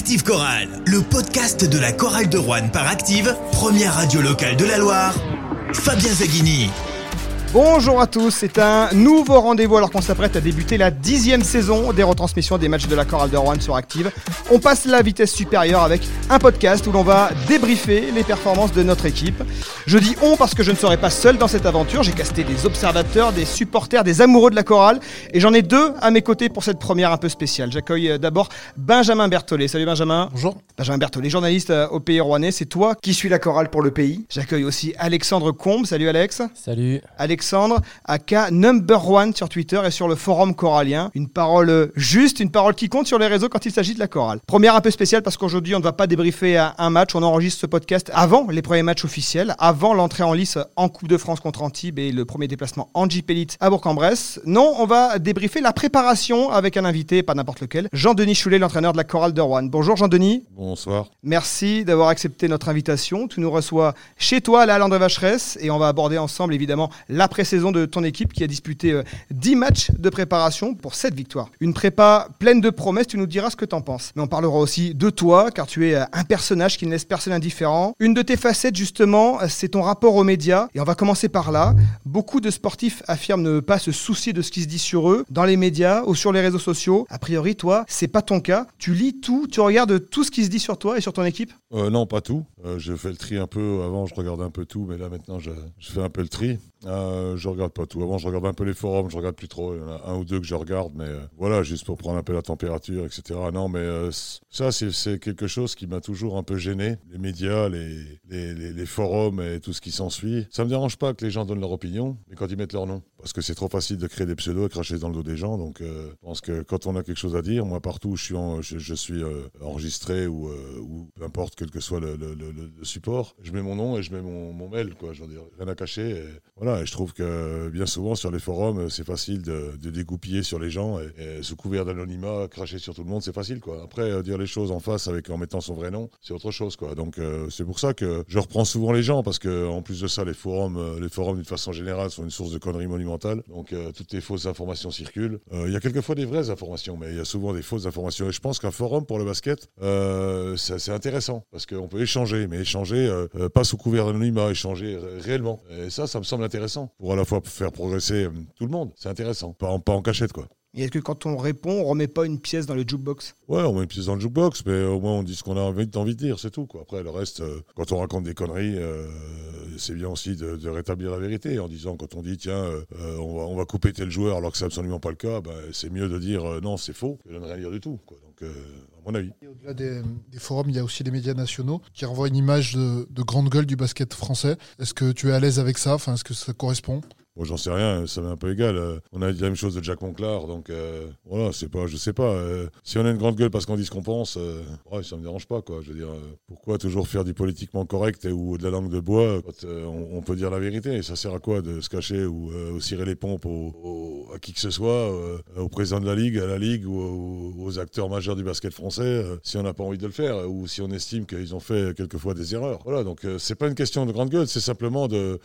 Active Chorale, le podcast de la chorale de Rouen par Active, première radio locale de la Loire. Fabien Zaghini. Bonjour à tous, c'est un nouveau rendez-vous alors qu'on s'apprête à débuter la dixième saison des retransmissions des matchs de la chorale de Rouen sur Active. On passe la vitesse supérieure avec un podcast où l'on va débriefer les performances de notre équipe. Je dis on parce que je ne serai pas seul dans cette aventure, j'ai casté des observateurs, des supporters, des amoureux de la chorale et j'en ai deux à mes côtés pour cette première un peu spéciale. J'accueille euh, d'abord Benjamin Berthollet. Salut Benjamin. Bonjour. Benjamin Berthollet, journaliste euh, au Pays Rouennais, c'est toi qui suis la chorale pour le pays. J'accueille aussi Alexandre Combe. Salut Alex. Salut. Alexandre, aka number one sur Twitter et sur le forum corallien. Une parole juste, une parole qui compte sur les réseaux quand il s'agit de la chorale. Première un peu spéciale parce qu'aujourd'hui on ne va pas débriefer un- match, on enregistre ce podcast avant les premiers matchs officiels, avant l'entrée en lice en Coupe de France contre Antibes et le premier déplacement en Elite à Bourg-en-Bresse. Non, on va débriefer la préparation avec un invité, pas n'importe lequel, Jean-Denis Choulet, l'entraîneur de la chorale de Rouen. Bonjour Jean-Denis. Bonsoir. Merci d'avoir accepté notre invitation. Tu nous reçois chez toi à la Halle André Vacheresse et on va aborder ensemble évidemment l'après-saison de ton équipe qui a disputé euh, 10 matchs de préparation pour 7 victoires. Une prépa pleine de promesses, tu nous diras ce que t'en penses. Mais on parlera aussi de toi car tu es euh, un personnage qui ne laisse personne indifférent. Une de tes facettes justement, euh, c'est ton rapport aux médias et on va commencer par là. Beaucoup de sportifs affirment ne pas se soucier de ce qui se dit sur eux dans les médias ou sur les réseaux sociaux. A priori, toi, c'est pas ton cas. Tu lis tout, tu regardes tout ce qui se dit sur toi et sur ton équipe? Euh, non, pas tout. Euh, je fais le tri un peu. Avant, je regardais un peu tout, mais là, maintenant, je, fais un peu le tri. Euh, je regarde pas tout. Avant, je regardais un peu les forums, je regarde plus trop. Il y en a un ou deux que je regarde, mais euh, voilà, juste pour prendre un peu la température, etc. Non, mais euh, ça, c'est- quelque chose qui m'a toujours un peu gêné. Les médias, les- les forums et tout ce qui s'ensuit. Ça me dérange pas que les gens donnent leur opinion, mais quand ils mettent leur nom. Parce que c'est trop facile de créer des pseudos et cracher dans le dos des gens. Donc, euh, je pense que quand on a quelque chose à dire, moi, partout où je suis, euh, enregistré ou, euh, ou peu importe quel que soit le, support, je mets mon nom et je mets mon, mail, quoi. Rien à cacher. Et voilà, et je trouve que bien souvent sur les forums, c'est facile de, dégoupiller sur les gens et, sous couvert d'anonymat, cracher sur tout le monde, c'est facile, quoi. Après, dire les choses en face avec en mettant son vrai nom, c'est autre chose, quoi. Donc, c'est pour ça que je reprends souvent les gens parce que en plus de ça, les forums, les forums d'une façon générale sont une source de conneries monumentales. Donc, euh, toutes les fausses informations circulent. Euh, Il y a quelquefois des vraies informations, mais il y a souvent des fausses informations. Et je pense qu'un forum pour le basket, euh, c'est intéressant parce qu'on peut échanger, mais échanger pas sous couvert d'anonymat, échanger ré- réellement. Et ça, ça me semble intéressant pour à la fois faire progresser tout le monde. C'est intéressant, pas en cachette, quoi. Et est-ce que quand on répond, on remet pas une pièce dans le jukebox? Ouais, on met une pièce dans le jukebox, mais au moins on dit ce qu'on a envie, envie de dire, c'est tout. Quoi. Après, le reste, euh, quand on raconte des conneries, euh, c'est bien aussi de, de rétablir la vérité en disant, quand on dit, tiens, euh, on, va, on va couper tel joueur alors que c'est absolument pas le cas, bah, c'est mieux de dire euh, non, c'est faux que de ne rien dire du tout. Quoi. Donc, euh, à mon avis. Et Au-delà des, des forums, il y a aussi les médias nationaux qui renvoient une image de, de grande gueule du basket français. Est-ce que tu es à l'aise avec ça? Enfin, Est-ce que ça correspond? Bon, j'en sais rien, ça m'est un peu égal. Euh, on a dit la même chose de Jack Monclar, donc euh, voilà, c'est pas, je sais pas. euh, si on a une grande gueule parce qu'on dit ce qu'on pense, ouais, ça me dérange pas, quoi. Je veux dire, pourquoi toujours faire du politiquement correct ou de la langue de bois on, peut dire la vérité? Et ça sert à quoi de se cacher ou, cirer les pompes à qui que ce soit, au président de la ligue, à la ligue ou, au- aux acteurs majeurs du basket français, si on n'a pas envie de le faire ou si on estime qu'ils ont fait quelquefois des erreurs. Voilà, donc c'est pas une question de grande gueule, c'est simplement de,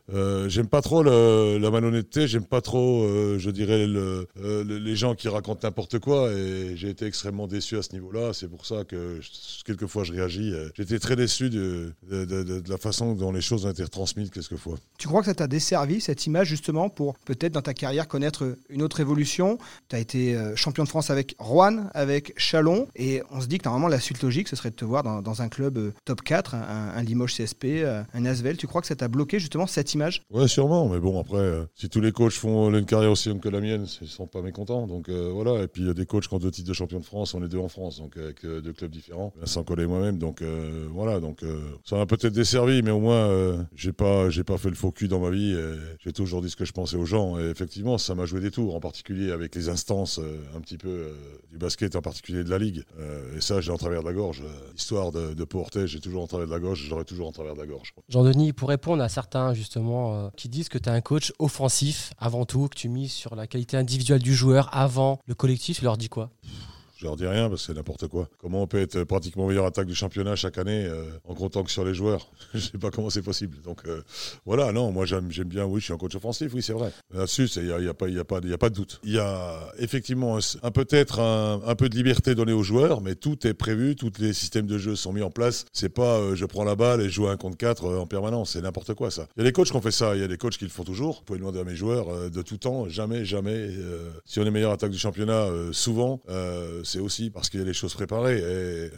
j'aime pas trop le- la malhonnêteté, j'aime pas trop, euh, je dirais, le- euh, le- les gens qui racontent n'importe quoi et j'ai été extrêmement déçu à ce niveau-là. C'est pour ça que je- quelquefois je réagis. euh, J'étais très déçu de, de- de- de- de la façon dont les choses ont été retransmises quelquefois. Tu crois que ça t'a desservi cette image justement pour peut-être dans ta carrière connaître une autre évolution? Tu as été champion de France avec Rouen, avec Chalon, et on se dit que normalement la suite logique ce serait de te voir dans, dans un club top 4, un, un Limoges CSP, un Asvel. Tu crois que ça t'a bloqué justement cette image? Ouais, sûrement, mais bon, après, si tous les coachs font une carrière aussi longue que la mienne, ils sont pas mécontents. Donc euh, voilà, et puis il y a des coachs qui ont deux titres de champion de France, on est deux en France, donc avec euh, deux clubs différents, sans coller moi-même. Donc euh, voilà, donc euh, ça m'a peut-être desservi, mais au moins, euh, j'ai pas, j'ai pas fait le faux cul dans ma vie. J'ai toujours dit ce que je pensais aux gens, et effectivement, ça m'a joué des tours, en particulier avec les instances euh, un petit peu euh, du basket, en particulier de la ligue. Euh, et ça, j'ai en travers de la gorge. Euh, L'histoire de, de j'ai toujours en travers de la gorge, j'aurai toujours en travers de la gorge. Jean-Denis, pour répondre à certains justement euh, qui disent que tu es un coach offensif avant tout, que tu mises sur la qualité individuelle du joueur avant le collectif, tu leur dis quoi? Leur dis rien parce que c'est n'importe quoi. Comment on peut être pratiquement meilleure attaque du championnat chaque année euh, en comptant que sur les joueurs? Je sais pas comment c'est possible. Donc euh, voilà, non, moi j'aime bien, oui, je suis un coach offensif, oui, c'est vrai. Là-dessus, il n'y a, a, pas, a, a pas de doute. Il y a effectivement un, peut-être un, peu de liberté donnée aux joueurs, mais tout est prévu, tous les systèmes de jeu sont mis en place. C'est pas euh, je prends la balle et joue un contre 4 en permanence, c'est n'importe quoi ça. Il y a des coachs qui ont fait ça, il y a des coachs qui le font toujours. Vous pouvez demander à mes joueurs de tout temps, jamais, jamais. si on est meilleure attaque du championnat, souvent, c'est aussi parce qu'il y a des choses préparées.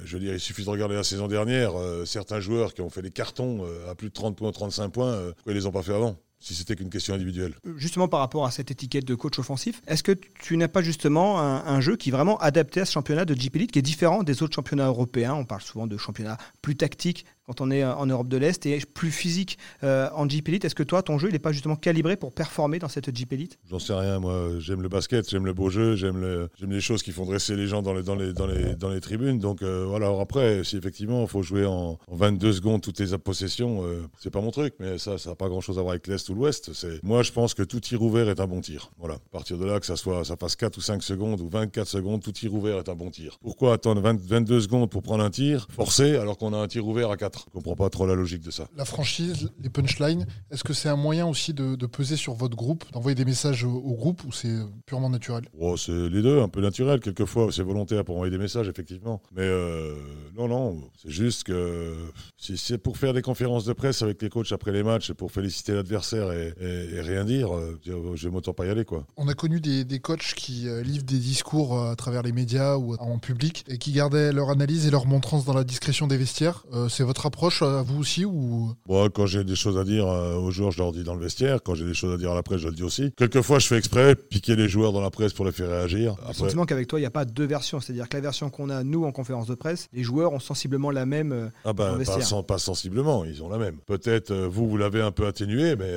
Je veux dire, il suffit de regarder la saison dernière, certains joueurs qui ont fait des cartons à plus de 30 points, 35 points, pourquoi ils les ont pas fait avant si c'était qu'une question individuelle? Justement par rapport à cette étiquette de coach offensif, est-ce que tu n'as pas justement un, jeu qui est vraiment adapté à ce championnat de JP Elite qui est différent des autres championnats européens? On parle souvent de championnats plus tactiques, quand on est euh, en Europe de l'Est et plus physique euh, en Jeep Elite. Est-ce que toi, ton jeu, il n'est pas justement calibré pour performer dans cette Jeep Elite? J'en sais rien, moi. J'aime le basket, j'aime le beau jeu, j'aime le, les choses qui font dresser les gens dans les, tribunes. Donc euh, voilà, Alors après, si effectivement il faut jouer en, 22 secondes toutes les possessions, c'est pas mon truc, mais ça, ça n'a pas grand-chose à voir avec l'Est ou l'Ouest. Moi, je pense que tout tir ouvert est un bon tir. Voilà. À partir de là, que ça fasse 4 ou 5 secondes ou 24 secondes, tout tir ouvert est un bon tir. Pourquoi attendre 22 secondes pour prendre un tir? Forcé alors qu'on a un tir ouvert à 4 Je comprends pas trop la logique de ça. La franchise, les punchlines, est-ce que c'est un moyen aussi de, peser sur votre groupe, d'envoyer des messages au, groupe ou c'est purement naturel? Oh, C'est les deux, un peu naturel. Quelquefois, c'est volontaire pour envoyer des messages, effectivement. Mais euh, non, non, c'est juste que si c'est pour faire des conférences de presse avec les coachs après les matchs, pour féliciter l'adversaire et, rien dire, euh, je vais m'autant pas y aller. Quoi. On a connu des, des coachs qui euh, livrent des discours à travers les médias ou en public et qui gardaient leur analyse et leur montrance dans la discrétion des vestiaires. c'est votre approche à vous ou? Quand j'ai des choses à dire euh, aux joueurs, je leur dis dans le vestiaire. Quand j'ai des choses à dire à la presse, je le dis aussi. Quelquefois, je fais exprès piquer les joueurs dans la presse pour les faire réagir. Le sentiment qu'avec toi, il n'y a pas deux versions. C'est-à-dire que la version qu'on a, nous, en conférence de presse, les joueurs ont sensiblement la même. Euh, ah ben, pas, pas, sensiblement, ils ont la même. Peut-être euh, vous, vous l'avez un peu atténué, mais,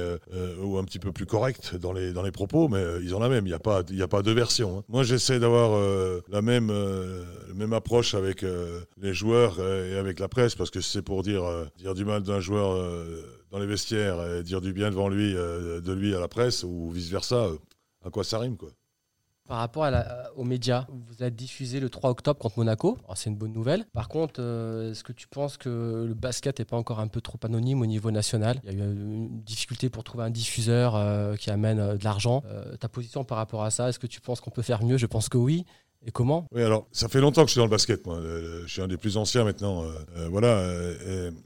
ou un petit peu plus correct dans les, dans les propos, mais ils ont la même. Il n'y a, pas, a pas deux versions. Hein. Moi, j'essaie d'avoir la même, même approche avec les joueurs et avec la presse, parce que c'est pour dire, dire du mal d'un joueur euh, dans les vestiaires et dire du bien devant lui, euh, de lui à la presse ou vice-versa, euh, à quoi ça rime quoi par rapport aux médias, vous êtes diffusé le 3 octobre contre Monaco. C'est une bonne nouvelle. Par contre, est-ce que tu penses que le basket n'est pas encore un peu trop anonyme au niveau national? Il y a eu une difficulté pour trouver un diffuseur qui amène de l'argent. ta position par rapport à ça, est-ce que tu penses qu'on peut faire mieux? Je pense que oui. Et comment? Oui, alors, ça fait longtemps que je suis dans le basket, moi. Euh, je suis un des plus anciens maintenant. Euh, euh, voilà.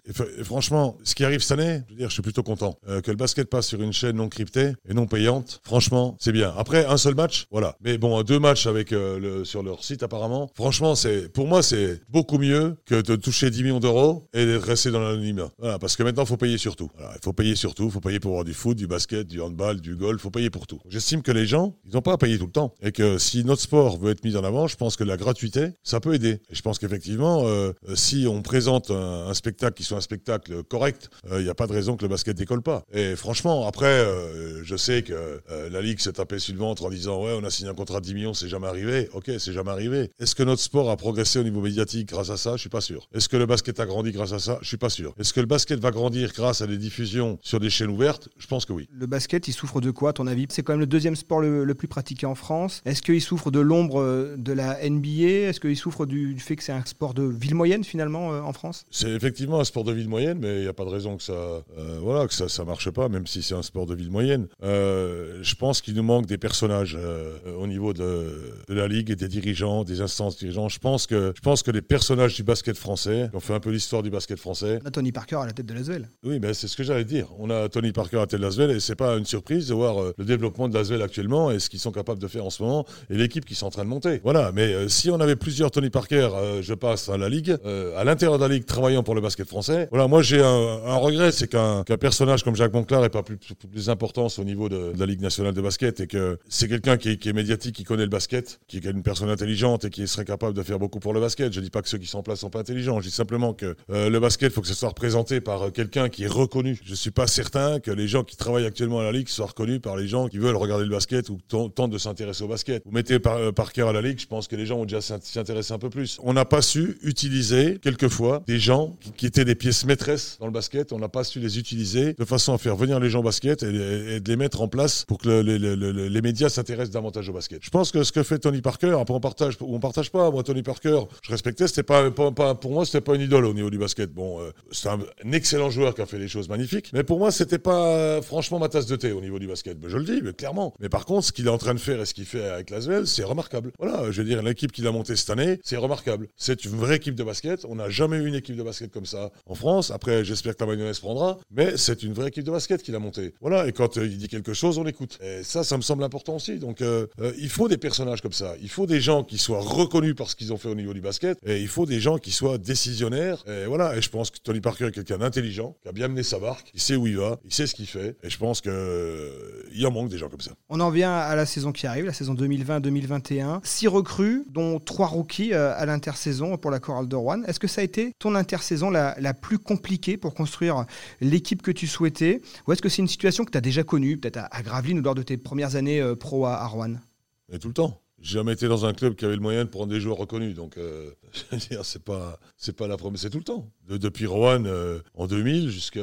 Et, franchement, ce qui arrive cette année, je veux dire, je suis plutôt content. que le basket passe sur une chaîne non cryptée et non payante, franchement, c'est bien. Après, un seul match, voilà. Mais bon, deux matchs avec le, sur leur site, apparemment. Franchement, c'est pour moi, c'est beaucoup mieux que de toucher 10 millions d'euros et de rester dans l'anonymat. Voilà, parce que maintenant, il faut payer sur tout. il faut payer sur tout. Il faut payer pour voir du foot, du basket, du handball, du golf. Il faut payer pour tout. J'estime que les gens, ils n'ont pas à payer tout le temps. Et que si notre sport veut être mis je pense que la gratuité, ça peut aider. Et je pense qu'effectivement, euh, si on présente un, spectacle qui soit un spectacle correct, il euh, n'y a pas de raison que le basket décolle pas. Et franchement, après, euh, je sais que la Ligue s'est tapée sur le ventre en disant Ouais, on a signé un contrat de 10 millions, c'est jamais arrivé. Ok, c'est jamais arrivé. Est-ce que notre sport a progressé au niveau médiatique grâce à ça? Je suis pas sûr. Est-ce que le basket a grandi grâce à ça? Je suis pas sûr. Est-ce que le basket va grandir grâce à des diffusions sur des chaînes ouvertes? Je pense que oui. Le basket, il souffre de quoi, à ton avis? C'est quand même le deuxième sport le plus pratiqué en France. Est-ce qu'il souffre de l'ombre de la NBA Est-ce qu'il souffre du, fait que c'est un sport de ville moyenne finalement euh, en France? C'est effectivement un sport de ville moyenne, mais il n'y a pas de raison que ça, euh, voilà, que ça, ça marche pas, même si c'est un sport de ville moyenne. Euh, je pense qu'il nous manque des personnages au niveau de, la ligue et des dirigeants, des instances dirigeantes. Je pense que, je pense que les personnages du basket français, on fait un peu l'histoire du basket français. On a Tony Parker à la tête de l'Asvel. Oui, mais c'est ce que j'allais dire. On a Tony Parker à la tête de l'Asvel et c'est pas une surprise de voir le développement de l'Asvel actuellement et ce qu'ils sont capables de faire en ce moment et l'équipe qui sont en train de monter. Voilà, mais si on avait plusieurs Tony Parker, euh, je passe à la Ligue, euh, à l'intérieur de la Ligue, travaillant pour le basket français. Voilà, moi j'ai un, regret, c'est qu'un personnage comme Jacques Monclar n'ait pas plus, plus d'importance au niveau de, la Ligue nationale de basket et que c'est quelqu'un qui, est médiatique, qui connaît le basket, qui est une personne intelligente et qui serait capable de faire beaucoup pour le basket. Je dis pas que ceux qui sont en place sont pas intelligents, je dis simplement que euh, le basket, faut que ce soit représenté par quelqu'un qui est reconnu. Je suis pas certain que les gens qui travaillent actuellement à la Ligue soient reconnus par les gens qui veulent regarder le basket ou tentent de s'intéresser au basket. Vous mettez par, Parker à la Ligue, Je pense que les gens ont déjà s'y intéresser un peu plus. On n'a pas su utiliser, quelquefois, des gens qui, étaient des pièces maîtresses dans le basket. On n'a pas su les utiliser de façon à faire venir les gens au basket et, de les mettre en place pour que les médias s'intéressent davantage au basket. Je pense que ce que fait Tony Parker, après on partage ou on partage pas. Moi, Tony Parker, je respectais, c'était pas, pour moi, c'était pas une idole au niveau du basket. Bon, euh, c'est un, excellent joueur qui a fait des choses magnifiques, mais pour moi, c'était pas franchement ma tasse de thé au niveau du basket. je le dis, mais clairement. Mais par contre, ce qu'il est en train de faire et ce qu'il fait avec Lasvel, c'est remarquable. Voilà, je veux dire, l'équipe qu'il a montée cette année, c'est remarquable. C'est une vraie équipe de basket. On n'a jamais eu une équipe de basket comme ça en France. Après, j'espère que la mayonnaise prendra, mais c'est une vraie équipe de basket qu'il a montée. Voilà, et quand euh, il dit quelque chose, on l'écoute. Et ça, ça me semble important aussi. Donc, euh, il faut des personnages comme ça. Il faut des gens qui soient reconnus par ce qu'ils ont fait au niveau du basket, et il faut des gens qui soient décisionnaires. Et voilà, et je pense que Tony Parker est quelqu'un d'intelligent, qui a bien mené sa barque, qui sait où il va, il sait ce qu'il fait. Et je pense qu'il euh, en manque des gens comme ça. On en vient à la saison qui arrive, la saison 2020-2021. Six recrues, dont trois rookies euh, à l'intersaison pour la Chorale de Rouen. Est-ce que ça a été ton intersaison la, plus compliquée pour construire l'équipe que tu souhaitais? Ou est-ce que c'est une situation que tu as déjà connue, peut-être à, Gravelines ou lors de tes premières années euh, pro à, Rouen? Et tout le temps. J'ai jamais été dans un club qui avait le moyen de prendre des joueurs reconnus. Donc, euh, c'est pas, c'est pas la première, c'est tout le temps. depuis Rouen en 2000 jusqu'à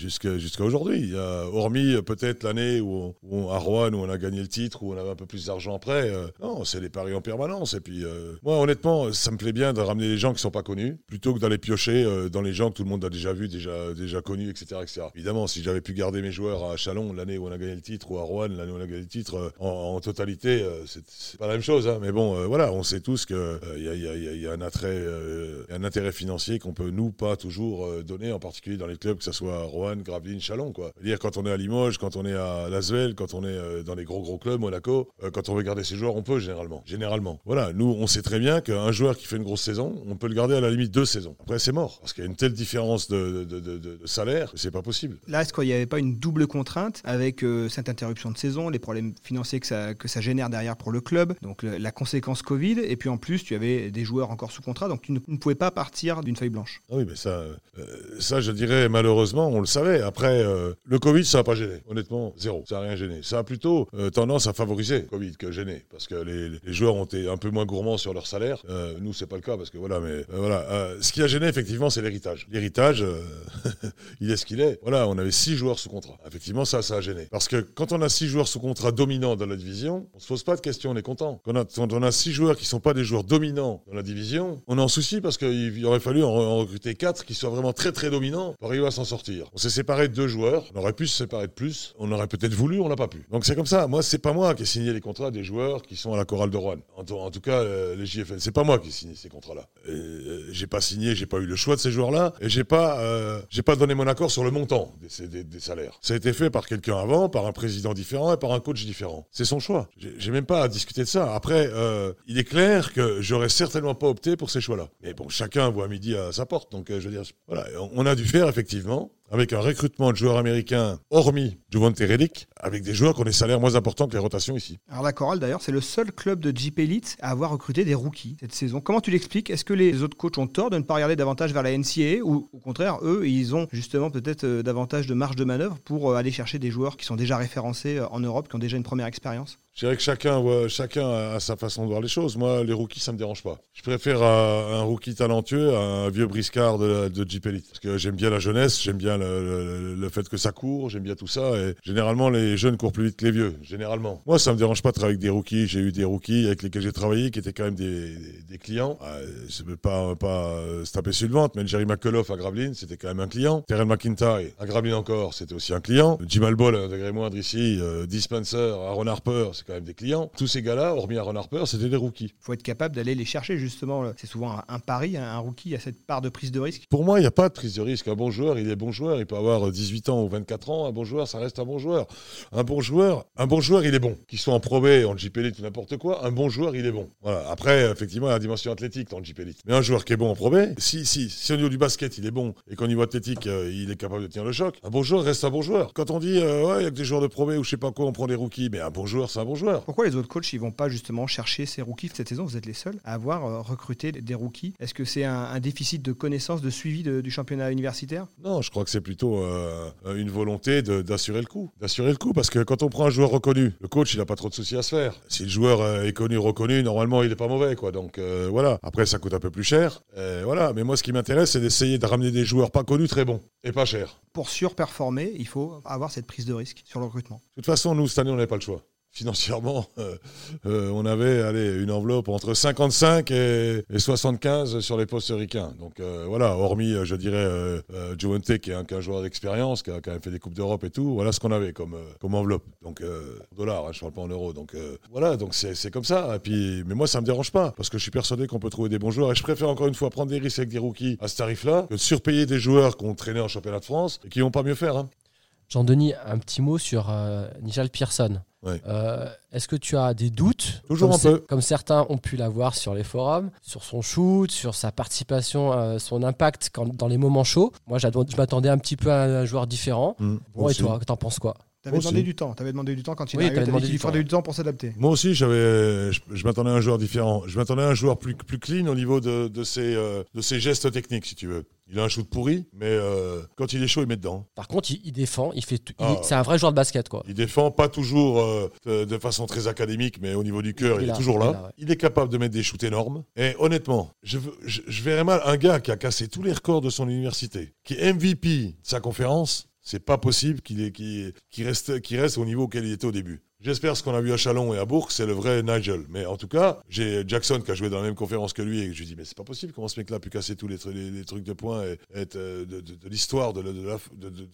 jusqu'à aujourd'hui. Hormis euh, peut-être l'année où, à Rouen où on a gagné le titre, où on avait un peu plus d'argent après. Euh, non, c'est des paris en permanence. Et puis euh, moi, honnêtement, ça me plaît bien de ramener les gens qui sont pas connus, plutôt que d'aller piocher dans les gens que tout le monde a déjà vus, déjà déjà connus, etc., etc. Évidemment, si j'avais pu garder mes joueurs à Chalon l'année où on a gagné le titre, ou à Rouen l'année où on a gagné le titre, en, totalité, c'est pas la même chose. Hein. Mais bon, voilà, on sait tous que il y a, y, y, a, un attrait, un intérêt financier qu'on peut nous pas toujours donner, en particulier dans les clubs, que ce soit à Rouen, Gravelines, Chalon, quoi. dire quand on est à Limoges, quand on est à Lasvel, quand on est euh, dans les gros gros clubs, Monaco, euh, quand on veut garder ses joueurs, on peut généralement. Généralement. Voilà, nous, on sait très bien qu'un joueur qui fait une grosse saison, on peut le garder à la limite deux saisons. Après, c'est mort, parce qu'il y a une telle différence de, de, de, de salaire, c'est pas possible. Là, est-ce qu'il n'y avait pas une double contrainte avec euh, cette interruption de saison, les problèmes financiers que ça, que ça génère derrière pour le club, donc la conséquence Covid, et puis en plus, tu avais des joueurs encore sous contrat, donc tu ne, pouvais pas partir d'une feuille blanche? Ah oui, mais ça, ça, je dirais malheureusement, on le savait. Après, euh, le Covid, ça n'a pas gêné. Honnêtement, zéro. Ça n'a rien gêné. Ça a plutôt euh, tendance à favoriser le Covid que gêner. Parce que les, joueurs ont été un peu moins gourmands sur leur salaire. Euh, nous, c'est pas le cas parce que voilà, mais voilà. ce qui a gêné, effectivement, c'est l'héritage. L'héritage, il est ce qu'il est. Voilà, on avait six joueurs sous contrat. Effectivement, ça, ça a gêné. Parce que quand on a six joueurs sous contrat dominants dans la division, on se pose pas de questions, on est content. Quand on a, six joueurs qui sont pas des joueurs dominants dans la division, on en souci parce qu'il aurait fallu en, recruter quatre qui soient vraiment très très dominants pour arriver à s'en sortir. On s'est séparé de deux joueurs. On aurait pu se séparer de plus. On aurait peut-être voulu, on n'a pas pu. Donc c'est comme ça. Moi, c'est pas moi qui ai signé les contrats des joueurs qui sont à la chorale de Rouen. En, tout cas, euh, les JFL. C'est pas moi qui ai signé ces contrats-là. Euh, j'ai pas signé, j'ai pas eu le choix de ces joueurs-là, et j'ai pas, euh, pas donné mon accord sur le montant des, salaires. Ça a été fait par quelqu'un avant, par un président différent et par un coach différent. C'est son choix. J'ai même pas à discuter de ça. Après, il est clair que j'aurais certainement pas opté pour ces choix-là. Mais bon, chacun voit midi à sa porte. Donc, je veux dire, voilà, on a dû faire effectivement avec un recrutement de joueurs américains, hormis Juvante Redick, avec des joueurs qui ont des salaires moins importants que les rotations ici. Alors la Chorale, d'ailleurs, c'est le seul club de Jeep Elite à avoir recruté des rookies cette saison. Comment tu l'expliques? Est-ce que les autres coachs ont tort de ne pas regarder davantage vers la NCAA ou au contraire, eux, ils ont justement peut-être euh, davantage de marge de manœuvre pour euh, aller chercher des joueurs qui sont déjà référencés euh, en Europe, qui ont déjà une première expérience? Je dirais que chacun, chacun a sa façon de voir les choses. Moi, les rookies, ça me dérange pas. Je préfère un, rookie talentueux à un vieux briscard de, de Jeep Elite. Parce que j'aime bien la jeunesse, j'aime bien le, fait que ça court, j'aime bien tout ça. Et généralement, les jeunes courent plus vite que les vieux. Généralement. Moi, ça me dérange pas de travailler avec des rookies. J'ai eu des rookies avec lesquels j'ai travaillé qui étaient quand même des, des, clients. Ah, je ne veux pas, pas se taper sur le ventre, mais Jerry McCullough à Gravelines, c'était quand même un client. Terrell McIntyre à Gravelines encore, c'était aussi un client. Jim Albol, un degré moindre ici, euh, Dispenser, Aaron Harper, c'est quand même des clients. Tous ces gars-là, hormis Aaron Harper, c'était des rookies. Il faut être capable d'aller les chercher, justement. C'est souvent un, pari, un rookie, a cette part de prise de risque. Pour moi, il n'y a pas de prise de risque. Un bon joueur, il est bon joueur. Il peut avoir 18 ans ou 24 ans. Un bon joueur, ça reste un bon joueur. Un bon joueur, un bon joueur, il est bon. Qu'il soit en Pro en JP Elite ou n'importe quoi, un bon joueur, il est bon. Voilà. Après, effectivement, il y a la dimension athlétique dans le JP Elite. Mais un joueur qui est bon en probé. Si, si, si au niveau du basket, il est bon et qu'au niveau athlétique, euh, il est capable de tenir le choc, un bon joueur reste un bon joueur. Quand on dit, euh, ouais, il y a que des joueurs de probé ou je sais pas quoi, on prend des rookies, mais un bon joueur, c'est un bon joueur. Pourquoi les autres coachs ils vont pas justement chercher ces rookies cette saison? Vous êtes les seuls à avoir euh, recruté des rookies. Est-ce que c'est un, un déficit de connaissance, de suivi de- du championnat universitaire? Non, je crois que c'est plutôt euh, une volonté d'assurer le coup. D'assurer le coup, parce que quand on prend un joueur reconnu, le coach, il n'a pas trop de soucis à se faire. Si le joueur euh, est connu, reconnu, normalement, il n'est pas mauvais, quoi. Donc euh, voilà. Après, ça coûte un peu plus cher. Voilà. Mais moi, ce qui m'intéresse, c'est d'essayer de ramener des joueurs pas connus, très bons et pas chers. Pour surperformer, il faut avoir cette prise de risque sur le recrutement. De toute façon, nous, cette année, on n'avait pas le choix. Financièrement, euh, euh, on avait une enveloppe entre 55 et, et 75 sur les postes ricains. Donc euh, voilà, hormis, je dirais, Giovente, qui est un, qui est un joueur d'expérience, qui a quand même fait des Coupes d'Europe et tout, voilà ce qu'on avait comme, enveloppe. Donc en dollars, hein, je parle pas en euros. Donc voilà, donc c'est comme ça. Mais moi, ça me dérange pas, parce que je suis persuadé qu'on peut trouver des bons joueurs. Et je préfère encore une fois prendre des risques avec des rookies à ce tarif-là que de surpayer des joueurs qui ont traîné en championnat de France et qui vont pas mieux faire. hein. Jean-Denis, un petit mot sur euh, Nigel Pearson. Ouais. Euh, Est-ce que tu as des doutes? Toujours comme un peu. Comme certains ont pu l'avoir sur les forums, sur son shoot, sur sa participation, euh, son impact quand- dans les moments chauds. Moi, je m'attendais un petit peu à un joueur différent. Mmh, Bon, moi et aussi. toi, t'en penses quoi? T'avais demandé du temps. T'avais demandé du temps quand il Oui, dit demandé qu'il du faudrait temps. du temps pour s'adapter. Moi aussi, j'avais, je, je m'attendais à un joueur différent. Je m'attendais à un joueur plus, plus clean au niveau de, de, ses, euh, de ses gestes techniques, si tu veux. Il a un shoot pourri, mais euh, quand il est chaud, il met dedans. Par contre, il, il défend, il fait, tout- il- Ah. c'est un vrai joueur de basket, quoi. Il défend pas toujours euh, de, façon très académique, mais au niveau du cœur, Il est il, est là, toujours là. là, ouais. Il est capable de mettre des shoots énormes. Et honnêtement, je, veux- je, je verrais mal un gars qui a cassé tous les records de son université, qui est MVP de sa conférence. C'est pas possible qu'il est- qu'il qu'il reste, qu'il reste au niveau auquel il était au début. J'espère ce qu'on a vu à Chalon et à Bourg, c'est le vrai Nigel. Mais en tout cas, j'ai Jackson qui a joué dans la même conférence que lui et je lui dis mais c'est pas possible comment ce mec-là a pu casser tous les, tr- les- les trucs de points et être euh, de, l'histoire de,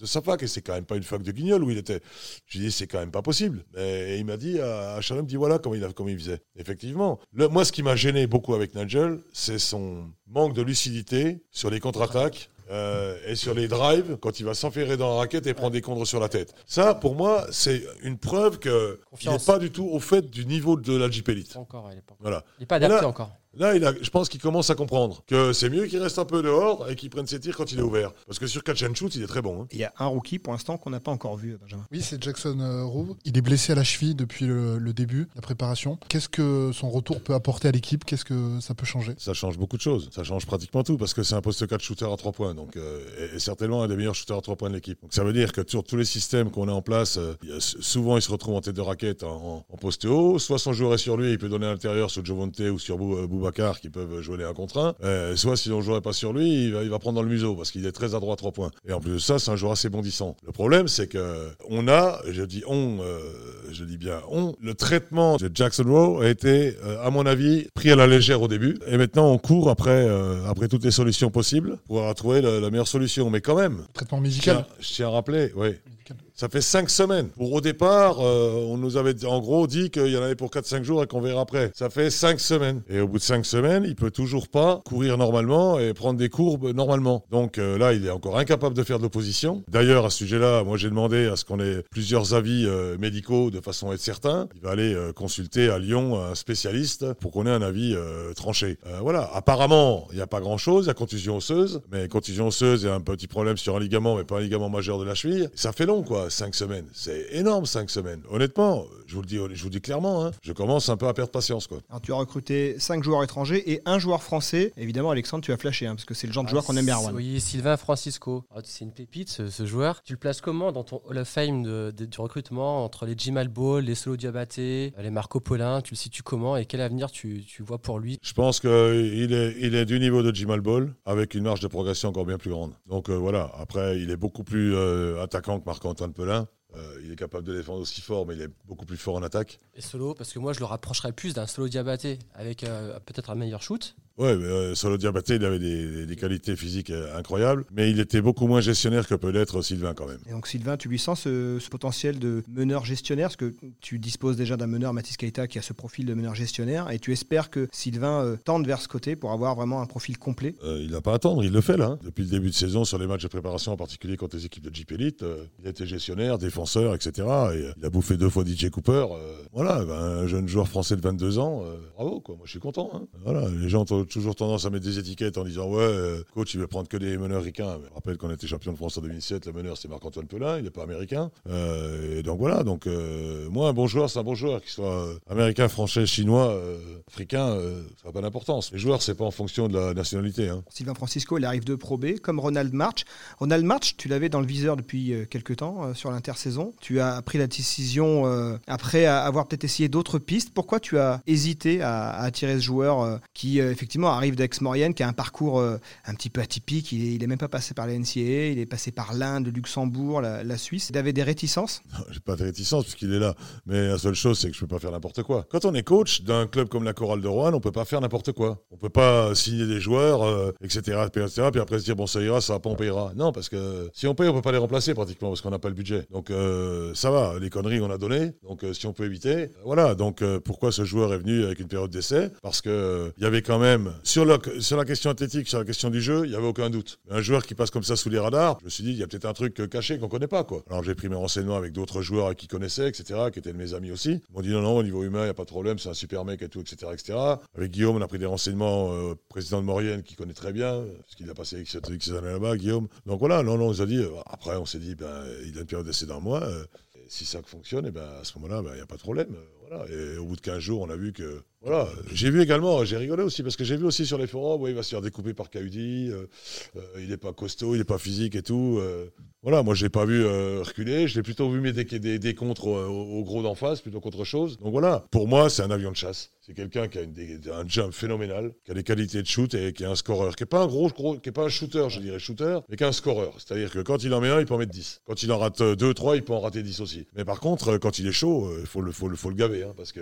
sa fac et c'est quand même pas une fac de guignol où il était. Je lui dis c'est quand même pas possible. Et, il m'a dit à, Chalon, il me dit voilà comment il, faisait. Effectivement, moi ce qui m'a gêné beaucoup avec Nigel, c'est son manque de lucidité sur les contre-attaques. Euh, et sur les drives, quand il va s'enferrer dans la raquette et prendre des contres sur la tête. Ça, pour moi, c'est une preuve qu'il n'est pas du tout au fait du niveau de la Jeep Elite. Encore, il est pas, Voilà. il est pas adapté là- encore. Là, il a, je pense qu'il commence à comprendre que c'est mieux qu'il reste un peu dehors et qu'il prenne ses tirs quand il est ouvert. Parce que sur catch and shoot, il est très bon. hein. Il y a un rookie pour l'instant qu'on n'a pas encore vu, Benjamin. Oui, c'est Jackson euh, Rowe. Il est blessé à la cheville depuis le, le début, la préparation. Qu'est-ce que son retour peut apporter à l'équipe? Qu'est-ce que ça peut changer? Ça change beaucoup de choses. Ça change pratiquement tout parce que c'est un poste 4 shooter à 3 points. Donc, euh, et, et certainement un des meilleurs shooters à 3 points de l'équipe. Donc ça veut dire que sur tous les systèmes qu'on a en place, euh, souvent il se retrouve en tête de raquette en, en- en poste haut. Soit son joueur est sur lui, il peut donner à l'intérieur sur Jovonte ou sur Bou- euh, Boubacar qui peuvent jouer les 1 contre 1. Euh, soit si on ne jouerait pas sur lui, il va, il va prendre dans le museau parce qu'il est très adroit à 3 points. Et en plus de ça, c'est un joueur assez bondissant. Le problème, c'est que on a, je dis on, euh, je dis bien on, le traitement de Jackson Rowe a été, euh, à mon avis, pris à la légère au début. Et maintenant, on court après, après toutes les solutions possibles pour trouver la, la meilleure solution. Mais quand même, Traitement je médical tiens, je tiens à rappeler, oui. Médical. Ça fait cinq semaines. Pour au départ, euh, on nous avait en gros dit qu'il y en avait pour 4-5 jours et qu'on verra après. Ça fait cinq semaines. Et au bout de cinq semaines, il peut toujours pas courir normalement et prendre des courbes normalement. Donc euh, là, il est encore incapable de faire de l'opposition. D'ailleurs, à ce sujet-là, moi j'ai demandé à ce qu'on ait plusieurs avis euh, médicaux de façon à être certain. Il va aller euh, consulter à Lyon un spécialiste pour qu'on ait un avis euh, tranché. Euh, voilà. Apparemment, il n'y a pas grand-chose. Il y a contusion osseuse. Mais contusion osseuse, a un petit problème sur un ligament, mais pas un ligament majeur de la cheville. Ça fait long, quoi, cinq semaines. C'est énorme, cinq semaines. Honnêtement, je vous le dis, je vous le dis clairement, hein, je commence un peu à perdre patience, quoi. Alors, tu as recruté 5 joueurs étrangers et un joueur français. Évidemment, Alexandre, tu as flashé, hein, parce que c'est le genre de joueur Ah, qu'on aime bien. Oui, Sylvain Francisco. Ah, c'est une pépite, ce, ce joueur. Tu le places comment dans ton Hall of Fame de- de- du recrutement entre les Jimal Ball, les Solo Diabaté, les Marco Paulin? Tu le situes comment et quel avenir tu, tu vois pour lui? Je pense qu'il est, il est du niveau de Jimal Ball, avec une marge de progression encore bien plus grande. Donc euh, voilà, après, il est beaucoup plus euh, attaquant que Marc-Antoine Euh, il est capable de défendre aussi fort, mais il est beaucoup plus fort en attaque. Et Solo, parce que moi je le rapprocherais plus d'un Solo Diabaté avec euh, peut-être un meilleur shoot. Ouais, euh, Solo Diabaté, il avait des, des qualités physiques euh, incroyables, mais il était beaucoup moins gestionnaire que peut l'être Sylvain quand même. Et donc Sylvain, tu lui sens ce, ce potentiel de meneur gestionnaire, parce que tu disposes déjà d'un meneur, Mathis Keita, qui a ce profil de meneur gestionnaire, et tu espères que Sylvain euh, tende vers ce côté pour avoir vraiment un profil complet? Euh, il n'a pas à attendre, il le fait là. hein. Depuis le début de saison, sur les matchs de préparation, en particulier contre les équipes de Jeep Elite, euh, il a été gestionnaire, défenseur, etc. Et il a bouffé deux fois DJ Cooper. voilà, ben, un jeune joueur français de 22 ans, bravo, quoi. Moi, je suis content. hein. Voilà, les gens autour toujours tendance à mettre des étiquettes en disant ouais, euh, coach, il veut prendre que des meneurs ricains. Je rappelle qu'on était champion de France en 2007. Le meneur, c'est Marc-Antoine Pelin. Il n'est pas américain. Euh, et donc voilà. Donc euh, moi, un bon joueur, c'est un bon joueur, qu'il soit américain, français, chinois, africain, ça n'a pas d'importance. Les joueurs, c'est pas en fonction de la nationalité. Hein. Sylvain Francisco, il arrive de Pro B, comme Ronald March. Ronald March, tu l'avais dans le viseur depuis quelques temps sur l'intersaison. Tu as pris la décision après avoir peut-être essayé d'autres pistes. Pourquoi tu as hésité à, à attirer ce joueur qui effectivement arrive d'Aix-Maurienne, qui a un parcours euh, un petit peu atypique. Il n'est même pas passé par la NCAA, il est passé par l'Inde, le Luxembourg, la, Suisse. Il avait des réticences? J'ai pas de réticences puisqu'il est là. Mais la seule chose, c'est que je peux pas faire n'importe quoi. Quand on est coach d'un club comme la Chorale de Rouen, on peut pas faire n'importe quoi. On peut pas signer des joueurs, etc., euh, etc., puis après se dire bon ça ira, ça va pas, on payera. Non, parce que si on paye, on peut pas les remplacer pratiquement parce qu'on n'a pas le budget. Donc euh, ça va, les conneries on a donné. Donc si on peut éviter, voilà. Donc pourquoi ce joueur est venu avec une période d'essai? Parce que il y avait quand même sur la, question athlétique, sur la question du jeu, il n'y avait aucun doute. Un joueur qui passe comme ça sous les radars, je me suis dit, il y a peut-être un truc caché qu'on ne connaît pas. Alors j'ai pris mes renseignements avec d'autres joueurs qui connaissaient, etc., qui étaient de mes amis aussi. Ils m'ont dit, non, non, au niveau humain, il n'y a pas de problème, c'est un super mec et tout, etc. etc. Avec Guillaume, on a pris des renseignements, euh, président de Maurienne, qui connaît très bien, parce qu'il a passé X années là-bas, Guillaume. Donc voilà, non, non, on nous a dit, euh, après on s'est dit, ben, il a une période d'essai d'un mois. Euh, si ça fonctionne, et ben à ce moment-là, ben, il n'y a pas de problème. Voilà. Et au bout de 15 jours, on a vu que voilà, j'ai vu également, j'ai rigolé aussi, parce que j'ai vu aussi sur les forums, il va se faire découper par Kaudi, euh, euh, il n'est pas costaud, il n'est pas physique et tout. Euh. voilà, moi je l'ai pas vu reculer, je l'ai plutôt vu mettre des, des, contres au, gros d'en face plutôt qu'autre chose. Donc voilà, pour moi c'est un avion de chasse. C'est quelqu'un qui a un jump phénoménal, qui a des qualités de shoot et qui est un scoreur, qui n'est pas un gros, qui est pas un shooter, je dirais shooter, mais qui est un scoreur. C'est-à-dire que quand il en met un, il peut en mettre 10. Quand il en rate 2, 3, il peut en rater 10 aussi. Mais par contre, quand il est chaud, il faut le, faut, faut le gaver, hein, parce que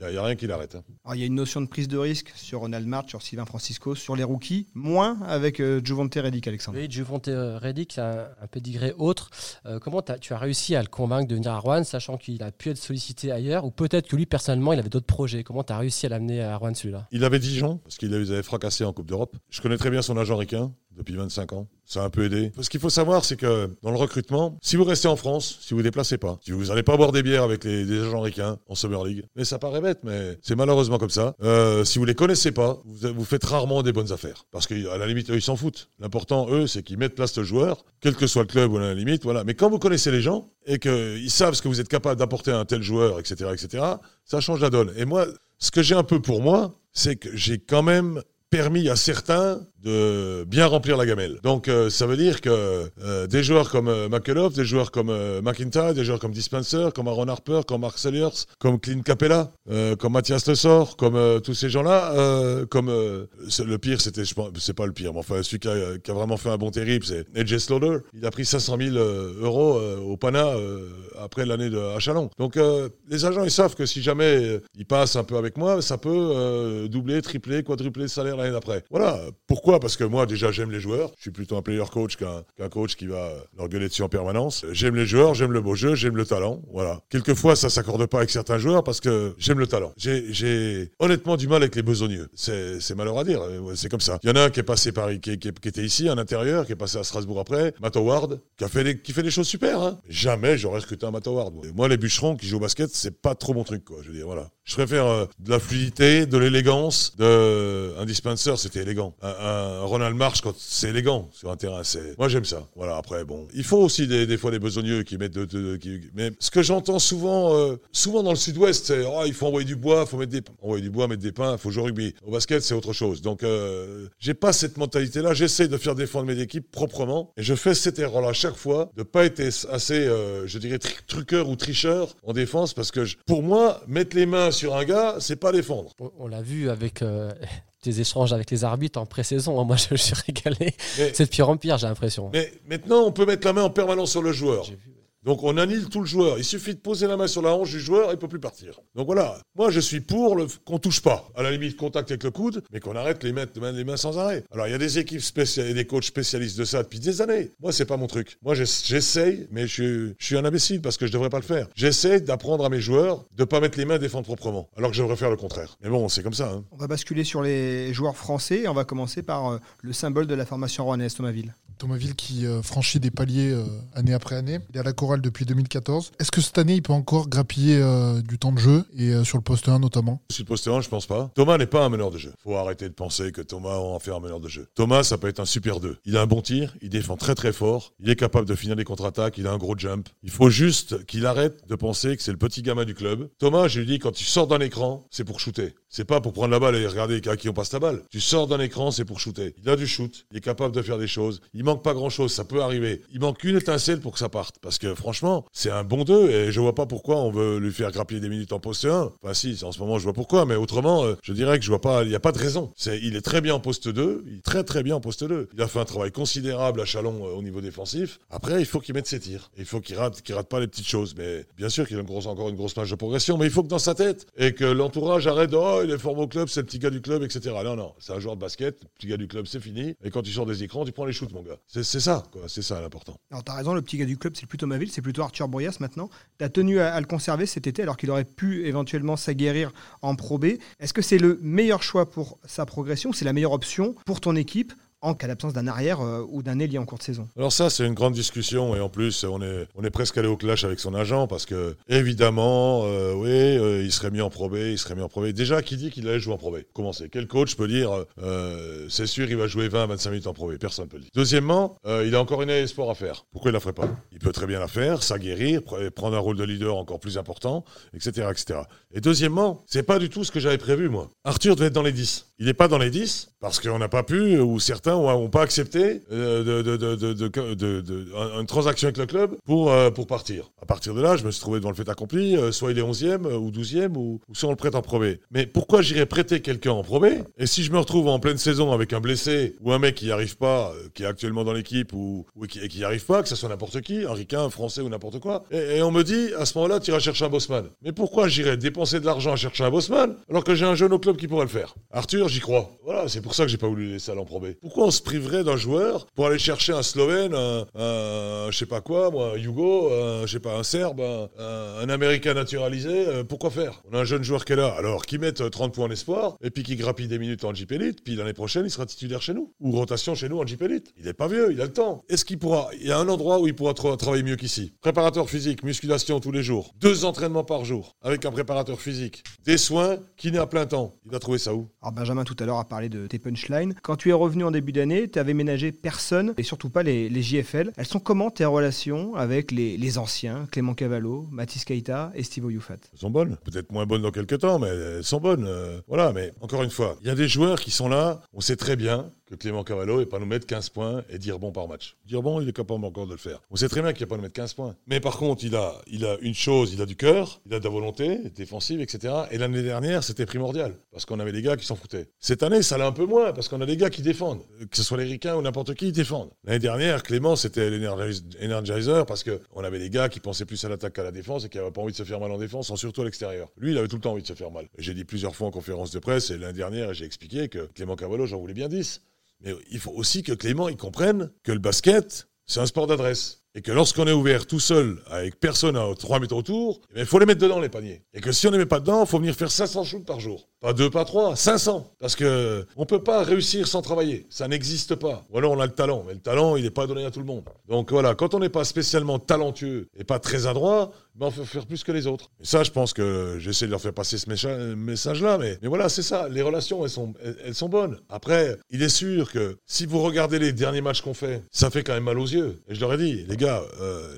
il n'y a, rien qui l'arrête. Hein. Il y a une notion de prise de risque sur Ronald March, sur Sylvain Francisco, sur les rookies, moins avec euh, Juvonte Reddick, Alexandre. Oui, Juvonte Reddick, c'est un, un pédigré autre. Euh, comment tu as réussi à le convaincre de venir à Rouen, sachant qu'il a pu être sollicité ailleurs, ou peut-être que lui, personnellement, il avait d'autres projets? Comment tu as réussi à l'amener à Rouen, celui-là? Il avait Dijon, parce qu'il les avait fracassés en Coupe d'Europe. Je connais très bien son agent ricain depuis 25 ans. Ça a un peu aidé. Ce qu'il faut savoir, c'est que dans le recrutement, si vous restez en France, si vous ne déplacez pas, si vous n'allez pas boire des bières avec les, agents ricains en Summer League, mais ça paraît bête, mais c'est malheureusement comme ça. Euh, si vous les connaissez pas, vous, fêtes rarement des bonnes affaires. Parce qu'à la limite, eux, ils s'en foutent. L'important, eux, c'est qu'ils mettent place de joueur, quel que soit le club ou à la limite, voilà. Mais quand vous connaissez les gens et qu'ils savent ce que vous êtes capable d'apporter à un tel joueur, etc., etc., ça change la donne. Et moi, ce que j'ai un peu pour moi, c'est que j'ai quand même permis à certains de bien remplir la gamelle. Donc euh, ça veut dire que euh, des joueurs comme euh, des joueurs comme euh, McIntyre, des joueurs comme Dispenser, comme Aaron Harper, comme Mark Sellers, comme Clint Capella, comme Mathias Le Sort, comme tous ces gens-là, comme le pire, c'était, c'est pas le pire, mais enfin celui qui a, vraiment fait un bon terrible, c'est AJ Slaughter. Il a pris 500 000 euros au Pana après l'année de à Chalon. Donc les agents, ils savent que si jamais ils passent un peu avec moi, ça peut doubler, tripler, quadrupler le salaire l'année d'après. Voilà. Pourquoi parce que moi, déjà, j'aime les joueurs. Je suis plutôt un player coach qu'un coach qui va leur gueuler dessus en permanence. J'aime les joueurs, j'aime le beau jeu, j'aime le talent. Voilà. Quelquefois, ça s'accorde pas avec certains joueurs parce que j'aime le talent. J'ai honnêtement du mal avec les besogneux. C'est malheureux à dire. C'est comme ça. Il y en a un qui est passé par, qui, qui, était ici, un intérieur, qui est passé à Strasbourg après, Matt Howard, qui, a fait des, qui fait des choses super. Hein. Jamais j'aurais recruté un Matt Howard. Moi, les bûcherons qui jouent au basket, c'est pas trop mon truc, quoi. Je veux dire, voilà. Je préfère euh, de la fluidité, de l'élégance, de un dispenser, c'était élégant. Un, Ronald March, quand c'est élégant sur un terrain, c'est. Moi, j'aime ça. Voilà. Après, bon, il faut aussi des, des fois des besogneux qui mettent de, qui... mais ce que j'entends souvent, euh, souvent dans le Sud-Ouest, c'est oh, il faut envoyer du bois, faut mettre des, envoyer du bois, mettre des pains, il faut jouer au rugby. Au basket, c'est autre chose. Donc, euh, j'ai pas cette mentalité-là. J'essaie de faire défendre mes équipes proprement, et je fais cette erreur-là chaque fois, de pas être assez, je dirais, truqueur ou tricheur en défense, parce que pour moi, mettre les mains sur un gars, c'est pas défendre. On, l'a vu avec des échanges avec les arbitres en pré-saison. Moi, je, suis régalé. C'est de pire en pire, j'ai l'impression. Mais maintenant, on peut mettre la main en permanence sur le joueur. Donc on annule tout le joueur. Il suffit de poser la main sur la hanche du joueur et il peut plus partir. Donc voilà. Moi je suis pour le qu'on touche pas. À la limite contact avec le coude, mais qu'on arrête les mettre les mains sans arrêt. Alors il y a des équipes spéciales et des coachs spécialistes de ça depuis des années. Moi c'est pas mon truc. Moi j'essaye, mais je, suis un imbécile parce que je devrais pas le faire. J'essaie d'apprendre à mes joueurs de pas mettre les mains à défendre proprement, alors que je devrais faire le contraire. Mais bon, c'est comme ça. Hein. On va basculer sur les joueurs français. On va commencer par euh, le symbole de la formation rouennaise, Thomasville. Thomasville qui euh, franchit des paliers euh, année après année. Il est à la depuis 2014. Est-ce que cette année, il peut encore grappiller euh, du temps de jeu et sur le poste 1 notamment? Sur le poste 1, je pense pas. Thomas n'est pas un meneur de jeu. Faut arrêter de penser que Thomas en faire un meneur de jeu. Thomas, ça peut être un super 2. Il a un bon tir, il défend très très fort, il est capable de finir des contre-attaques, il a un gros jump. Il faut juste qu'il arrête de penser que c'est le petit gamin du club. Thomas, je lui dis, quand tu sors d'un écran, c'est pour shooter. C'est pas pour prendre la balle et regarder à qui on passe la balle. Tu sors d'un écran, c'est pour shooter. Il a du shoot, il est capable de faire des choses. Il manque pas grand chose, ça peut arriver. Il manque une étincelle pour que ça parte. Parce que franchement, c'est un bon 2 et je vois pas pourquoi on veut lui faire grappiller des minutes en poste 1. Enfin si, en ce moment je vois pourquoi, mais autrement, euh, je dirais que je vois pas, il n'y a pas de raison. Il est très bien en poste 2, il est très très bien en poste 2. Il a fait un travail considérable à Chalon euh, au niveau défensif. Après, il faut qu'il mette ses tirs. Il faut qu'il rate, qu'il rate pas les petites choses. Mais bien sûr qu'il a une grosse, encore une grosse marge de progression, mais il faut que dans sa tête et que l'entourage arrête, oh, il est formé au club, c'est le petit gars du club, etc. Non, non, c'est un joueur de basket, le petit gars du club, c'est fini. Et quand tu sors des écrans, tu prends les shoots, mon gars. C'est ça, quoi. C'est ça l'important. Alors, t'as raison, le petit gars du club, c'est plutôt Maville, c'est plutôt Arthur Boyas maintenant. T'as tenu à, le conserver cet été alors qu'il aurait pu éventuellement s'aguerrir en Pro B. Est-ce que c'est le meilleur choix pour sa progression? C'est la meilleure option pour ton équipe? En cas d'absence d'un arrière euh, ou d'un ailier en cours de saison Alors ça, c'est une grande discussion et en plus, on est, on est presque allé au clash avec son agent parce que, évidemment, euh, oui, euh, il serait mis en probé, il serait mis en probé. Déjà, qui dit qu'il allait jouer en probé? Comment c'est? Quel coach peut dire, c'est sûr, il va jouer 20-25 minutes en probé? Personne ne peut le dire. Deuxièmement, il a encore une année sport à faire. Pourquoi il la ferait pas? Il peut très bien la faire, s'aguerrir, prendre un rôle de leader encore plus important, etc. etc. Et deuxièmement, c'est pas du tout ce que j'avais prévu, moi. Arthur devait être dans les 10. Il n'est pas dans les 10 parce qu'on n'a pas pu, ou certains n'ont pas accepté euh, de, une transaction avec le club pour, euh, pour partir. À partir de là, je me suis trouvé devant le fait accompli, euh, soit il est 11e ou 12e, ou, soit on le prête en probé. Mais pourquoi j'irais prêter quelqu'un en probé? Et si je me retrouve en pleine saison avec un blessé ou un mec qui n'y arrive pas, qui est actuellement dans l'équipe ou, qui n'y arrive pas, que ce soit n'importe qui, un un français ou n'importe quoi, et, on me dit à ce moment-là, tu iras chercher un bossman. Mais pourquoi j'irais dépenser de l'argent à chercher un bossman alors que j'ai un jeune au club qui pourrait le faire? Arthur, j'y crois. Voilà, c'est pour ça que j'ai pas voulu laisser aller en probé. Pourquoi on se priverait d'un joueur pour aller chercher un Slovène, un, je sais pas quoi, moi, un, je sais pas, un Serbe, un, Américain naturalisé euh, Pourquoi faire? On a un jeune joueur qui est là, alors qui met 30 points en espoir et puis qui grappille des minutes en Jeep Elite, puis l'année prochaine il sera titulaire chez nous ou rotation chez nous en Jeep Elite. Il est pas vieux, il a le temps. Est-ce qu'il pourra? Il y a un endroit où il pourra travailler mieux qu'ici. Préparateur physique, musculation tous les jours, deux entraînements par jour avec un préparateur physique, des soins, n'est à plein temps. Il va trouver ça où? Alors Benjamin tout à l'heure a parlé de tes punchlines. Quand tu es revenu en début d'année, tu avais ménagé personne et surtout pas les, JFL. Elles sont comment tes relations avec les, anciens, Clément Cavallo, Mathis Keita et Steve Youfat Elles sont bonnes. Peut-être moins bonnes dans quelques temps, mais elles sont bonnes. Euh, voilà, mais encore une fois, il y a des joueurs qui sont là, on sait très bien Clément Cavallo et pas nous mettre 15 points et dire bon par match. Dire bon, il est capable encore de le faire. On sait très bien qu'il va pas nous mettre 15 points. Mais par contre, il a, a une chose, il a du cœur, il a de la volonté défensive, etc. Et l'année dernière, c'était primordial parce qu'on avait des gars qui s'en foutaient. Cette année, ça l'est un peu moins parce qu'on a des gars qui défendent. Que ce soit les Ricains ou n'importe qui, ils défendent. L'année dernière, Clément, c'était l'energizer parce qu'on avait des gars qui pensaient plus à l'attaque qu'à la défense et qui n'avaient pas envie de se faire mal en défense, surtout à l'extérieur. Lui, il avait tout le temps envie de se faire mal. J'ai dit plusieurs fois en conférence de presse et l'année dernière, j'ai expliqué que Clément Cavallo, j'en voulais bien 10. Mais il faut aussi que Clément il comprenne que le basket, c'est un sport d'adresse. Et que lorsqu'on est ouvert tout seul, avec personne à 3 mètres autour, eh il faut les mettre dedans, les paniers. Et que si on ne les met pas dedans, il faut venir faire 500 shoots par jour. Pas deux, pas trois, 500. Parce que on peut pas réussir sans travailler. Ça n'existe pas. Ou alors on a le talent, mais le talent, il n'est pas donné à tout le monde. Donc voilà, quand on n'est pas spécialement talentueux et pas très adroit, ben on peut faire plus que les autres. Et ça, je pense que j'essaie de leur faire passer ce message-là. Mais, voilà, c'est ça. Les relations, elles sont, bonnes. Après, il est sûr que si vous regardez les derniers matchs qu'on fait, ça fait quand même mal aux yeux. Et je leur ai dit, les gars,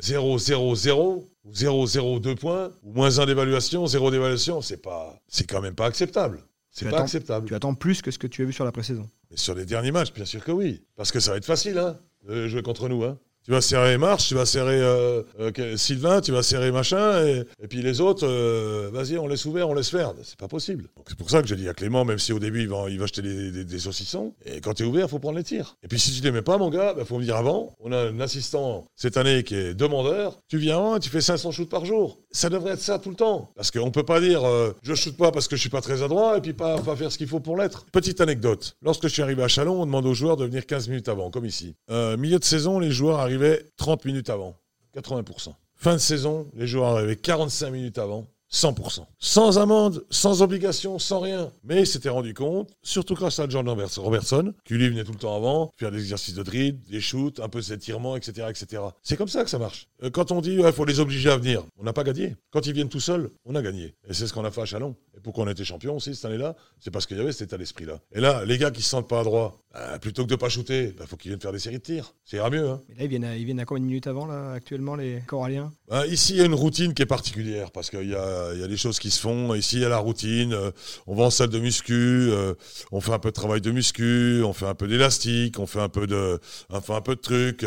0, 0, 0, ou 0, 0, 2 points, ou moins 1 d'évaluation, 0 d'évaluation, c'est pas, c'est quand même pas acceptable. C'est pas acceptable. Tu attends plus que ce que tu as vu sur la pré-saison. Mais sur les derniers matchs, bien sûr que oui. Parce que ça va être facile, hein, de jouer contre nous, hein. Tu vas serrer Marche, tu vas serrer euh, euh, Sylvain, tu vas serrer machin, et, puis les autres, euh, vas-y, on laisse ouvert, on laisse faire. C'est pas possible. C'est pour ça que j'ai dit à Clément, même si au début il va, il va acheter des, saucissons, et quand tu es ouvert, faut prendre les tirs. Et puis si tu les mets pas, mon gars, bah, faut me dire avant. On a un assistant cette année qui est demandeur. Tu viens, tu fais 500 shoots par jour. Ça devrait être ça tout le temps. Parce qu'on peut pas dire, je shoot pas parce que je suis pas très adroit, et puis pas, pas faire ce qu'il faut pour l'être. Petite anecdote. Lorsque je suis arrivé à Chalon, on demande aux joueurs de venir 15 minutes avant, comme ici. milieu de saison, les joueurs arrivaient 30 minutes avant, 80%. Fin de saison, les joueurs arrivaient 45 minutes avant, 100%. Sans amende, sans obligation, sans rien. Mais il s'était rendu compte, surtout grâce à John Robertson, qui lui venait tout le temps avant, faire des exercices de dribble, des shoots, un peu d'étirement, etc., etc. C'est comme ça que ça marche. Euh, quand on dit, il faut les obliger à venir, on n'a pas gagné. Quand ils viennent tout seuls, on a gagné. Et c'est ce qu'on a fait à Chalon. Et pourquoi on a été champion aussi cette année-là C'est parce qu'il y avait cet état d'esprit-là. Et là, les gars qui se sentent pas à droit, bah, plutôt que de pas shooter, il bah, faut qu'ils viennent faire des séries de tirs. Ça ira mieux. Hein. Mais là, ils viennent, à, ils viennent à combien de minutes avant, là, actuellement, les Coralliens? Bah, Ici, il y a une routine qui est particulière parce qu'il y a, y a des choses qui se font. Ici, il y a la routine. Euh, on va en salle de muscu, euh, on fait un peu de travail de muscu, on fait un peu d'élastique, on fait un peu de, on fait un peu de trucs,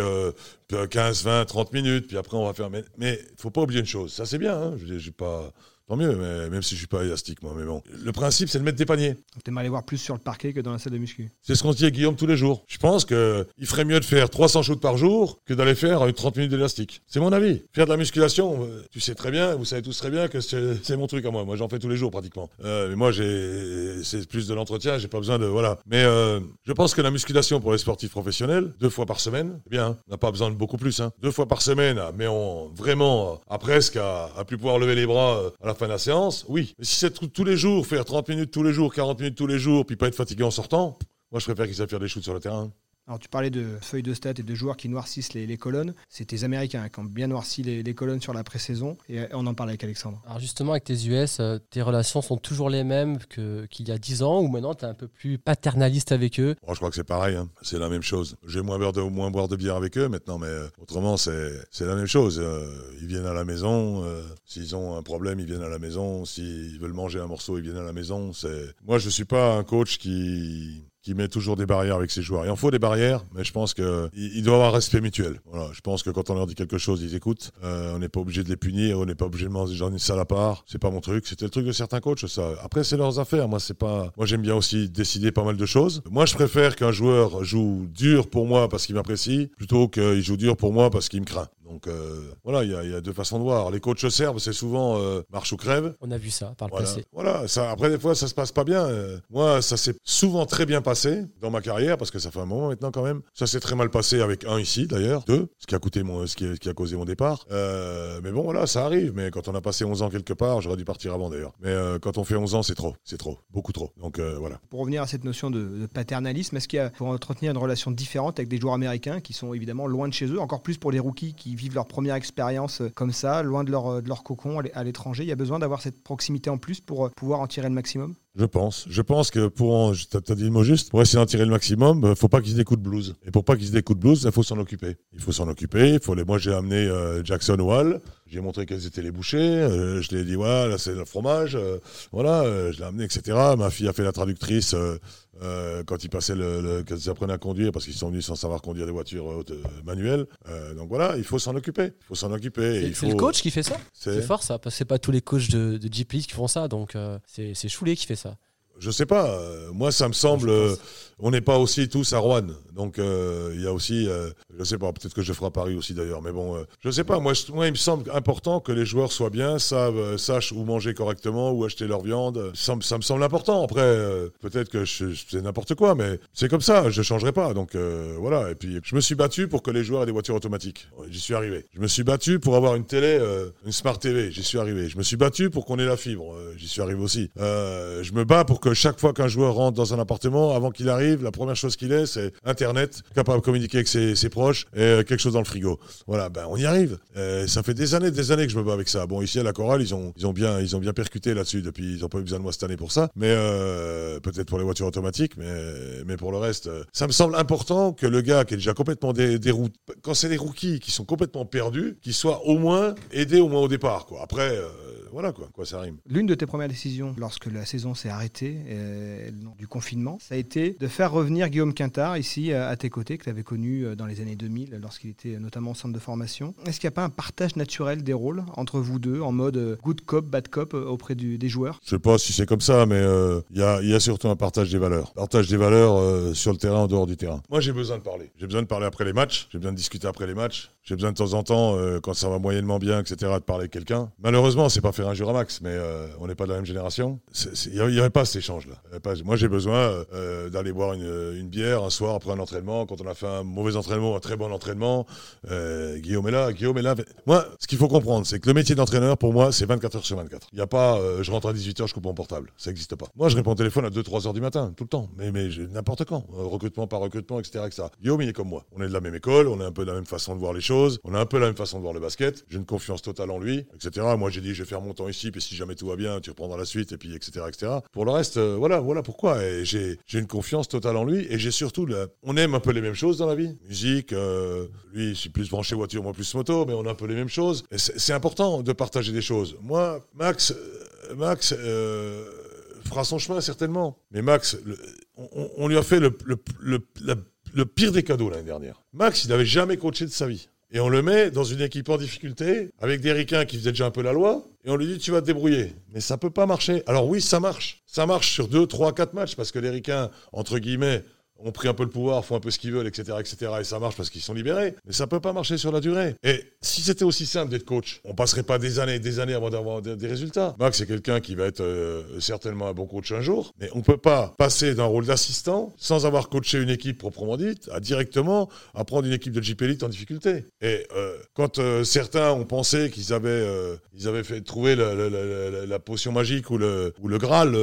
15, 20, 30 minutes, puis après on va faire. Mais, mais faut pas oublier une chose. Ça, c'est bien. Hein. Je, je pas. Tant mieux, mais même si je suis pas élastique, moi. Mais bon, le principe, c'est de mettre des paniers. T'aimes aller voir plus sur le parquet que dans la salle de muscu. C'est ce qu'on se dit à Guillaume tous les jours. Je pense qu'il ferait mieux de faire 300 shoots par jour que d'aller faire 30 minutes d'élastique. C'est mon avis. Faire de la musculation, euh, tu sais très bien, vous savez tous très bien que c'est mon truc à moi. Moi, j'en fais tous les jours pratiquement. Euh, mais moi, j'ai c'est plus de l'entretien. J'ai pas besoin de voilà. Mais euh, je pense que la musculation pour les sportifs professionnels, deux fois par semaine, eh bien, on n'a pas besoin de beaucoup plus. Hein. Deux fois par semaine, mais on vraiment à presque à, à plus pouvoir lever les bras à la fin de la séance, oui. Mais si c'est tous les jours, faire 30 minutes tous les jours, 40 minutes tous les jours, puis pas être fatigué en sortant, moi je préfère qu'ils savent faire des shoots sur le terrain. Alors tu parlais de feuilles de stats et de joueurs qui noircissent les, colonnes. C'est tes Américains qui ont bien noirci les, colonnes sur la pré-saison. Et on en parle avec Alexandre. Alors justement, avec tes US, euh, tes relations sont toujours les mêmes qu'il y a 10 ans ou maintenant tu es un peu plus paternaliste avec eux? Je crois que c'est pareil. Hein. C'est la même chose. J'ai moins boire, de, moins boire de bière avec eux maintenant, mais euh, autrement, c'est la même chose. Euh, ils viennent à la maison. S'ils ont un problème, ils viennent à la maison. S'ils veulent manger un morceau, ils viennent à la maison. Moi, je ne suis pas un coach qui qui met toujours des barrières avec ses joueurs. Il en faut des barrières, mais je pense qu'il il doit avoir respect mutuel. Voilà, je pense que quand on leur dit quelque chose, ils écoutent. Euh, on n'est pas obligé de les punir, on n'est pas obligé de manger une salle à part. C'est pas mon truc. C'était le truc de certains coachs, ça. Après, c'est leurs affaires. Moi, c'est pas. Moi, j'aime bien aussi décider pas mal de choses. Moi, je préfère qu'un joueur joue dur pour moi parce qu'il m'apprécie, plutôt qu'il joue dur pour moi parce qu'il me craint. Donc euh, voilà, il y, a deux façons de voir. Les coachs servent, c'est souvent euh, marche ou crève. On a vu ça par le voilà. passé. Voilà, ça, après des fois ça se passe pas bien. Euh, moi, ça s'est souvent très bien passé dans ma carrière parce que ça fait un moment maintenant quand même. Ça s'est très mal passé avec un ici d'ailleurs, deux, ce qui a coûté mon, ce qui, a causé mon départ. mais bon voilà, ça arrive. Mais quand on a passé 11 ans quelque part, j'aurais dû partir avant d'ailleurs. Mais quand on fait 11 ans, c'est trop, c'est trop, beaucoup trop. Donc voilà. Pour revenir à cette notion de, de paternalisme, est-ce qu'il y a pour entretenir une relation différente avec des joueurs américains qui sont évidemment loin de chez eux, encore plus pour les rookies qui vivent leur première expérience euh, comme ça, loin de leur, euh, de leur cocon à l'étranger Il y a besoin d'avoir cette proximité en plus pour euh, pouvoir en tirer le maximum je pense. Je pense que pour, tu as dit le mot juste, pour essayer d'en tirer le maximum, il faut pas qu'ils se découte de blues. Et pour pas qu'ils de blues, il faut s'en occuper. Il faut s'en occuper. Les... Moi, j'ai amené Jackson Wall. J'ai montré quels étaient les bouchées. je lui ai dit, voilà, là, c'est le fromage. voilà, je l'ai amené, etc. Ma fille a fait la traductrice euh, quand ils passaient le, quand ils apprenaient à conduire parce qu'ils sont venus sans savoir conduire des voitures euh, manuelles. Euh, donc voilà, il faut s'en occuper. Il faut s'en occuper. C'est le coach qui fait ça? C'est fort ça, parce que c'est pas tous les coachs de, de qui font ça, donc c'est Choulet qui fait ça. Je sais pas. moi, ça me semble on n'est pas aussi tous à Rouen. Donc euh, il y a aussi, euh, je sais pas, peut-être que je ferai Paris aussi d'ailleurs, mais bon, euh, je sais pas. Moi, moi, il me semble important que les joueurs soient bien, savent, sachent où manger correctement, où acheter leur viande. Ça, me semble important. Après, peut-être que c'est n'importe quoi, mais c'est comme ça. Je changerai pas. Donc voilà. Et puis, je me suis battu pour que les joueurs aient des voitures automatiques. J'y suis arrivé. Je me suis battu pour avoir une télé, une smart TV. J'y suis arrivé. Je me suis battu pour qu'on ait la fibre. J'y suis arrivé aussi. je me bats pour que chaque fois qu'un joueur rentre dans un appartement, avant qu'il arrive la première chose qu'il est, c'est Internet, capable de communiquer avec ses, proches et euh, quelque chose dans le frigo. Voilà, ben on y arrive. Euh, ça fait des années, des années que je me bats avec ça. Bon, ici à la chorale, ils ont, ils ont bien, ils ont bien percuté là-dessus depuis. Ils n'ont pas eu besoin de moi cette année pour ça, mais euh, peut-être pour les voitures automatiques, mais mais pour le reste, ça me semble important que le gars qui est déjà complètement dérouté, quand c'est des rookies qui sont complètement perdus, qu'il soit au moins aidé au moins au départ. Quoi. Après voilà quoi, quoi ça rime. L'une de tes premières décisions lorsque la saison s'est arrêtée du confinement, ça a été de faire revenir Guillaume Quintard ici à tes côtés, que tu avais connu euh, dans les années 2000 lorsqu'il était notamment au centre de formation. Est-ce qu'il n'y a pas un partage naturel des rôles entre vous deux en mode euh, good cop, bad cop auprès des joueurs? Je sais pas si c'est comme ça, mais il y, a, surtout un partage des valeurs. Partage des valeurs sur le terrain, en dehors du terrain. Moi j'ai besoin de parler. J'ai besoin de parler après les matchs, j'ai besoin de discuter après les matchs, j'ai besoin de temps en temps, quand ça va moyennement bien, etc., de parler avec quelqu'un. Malheureusement, c'est pas faire un jour à max, mais euh, on n'est pas de la même génération. Il n'y aurait pas cet échange-là. Moi, j'ai besoin euh, d'aller boire une, bière un soir après un entraînement, quand on a fait un mauvais entraînement, un très bon entraînement. Euh, Guillaume est là, Guillaume est là. Moi, ce qu'il faut comprendre, c'est que le métier d'entraîneur, pour moi, c'est 24 heures sur 24. Il n'y a pas, euh, je rentre à 18 heures, je coupe mon portable. Ça n'existe pas. Moi, je réponds au téléphone à 2-3 heures du matin, tout le temps. Mais, mais n'importe quand. Euh, recrutement par recrutement, etc., etc. Guillaume, il est comme moi. On est de la même école, on a un peu de la même façon de voir les choses, on a un peu la même façon de voir le basket. J'ai une confiance totale en lui, etc. Moi, j'ai dit, je vais faire mon temps ici, puis si jamais tout va bien, tu reprendras la suite, et puis, etc., etc. Pour le reste, euh, voilà, voilà pourquoi. J'ai une confiance totale en lui, et j'ai surtout, on aime un peu les mêmes choses dans la vie. Musique, euh, lui, je suis plus branché voiture, moi plus moto, mais on a un peu les mêmes choses. C'est, important de partager des choses. Moi, Max, euh, Max, euh, fera son chemin certainement. Mais Max, on, lui a fait le, le- le- le pire des cadeaux l'année dernière. Max, il n'avait jamais coaché de sa vie. Et on le met dans une équipe en difficulté, avec des ricains qui faisaient déjà un peu la loi, et on lui dit tu vas te débrouiller. Mais ça peut pas marcher. Alors oui, ça marche. Ça marche sur 2, 3, 4 matchs, parce que les ricains, entre guillemets, ont pris un peu le pouvoir, font un peu ce qu'ils veulent, etc., etc., et ça marche parce qu'ils sont libérés. Mais ça peut pas marcher sur la durée. Et si c'était aussi simple d'être coach, on passerait pas des années et des années avant d'avoir des, résultats. Max, c'est quelqu'un qui va être euh, certainement un bon coach un jour, mais on peut pas passer d'un rôle d'assistant sans avoir coaché une équipe proprement dite à directement à prendre une équipe de Jeep Elite en difficulté. Et euh, quand euh, certains ont pensé qu'ils avaient, ils avaient fait trouver la, la- potion magique ou le, ou le Graal,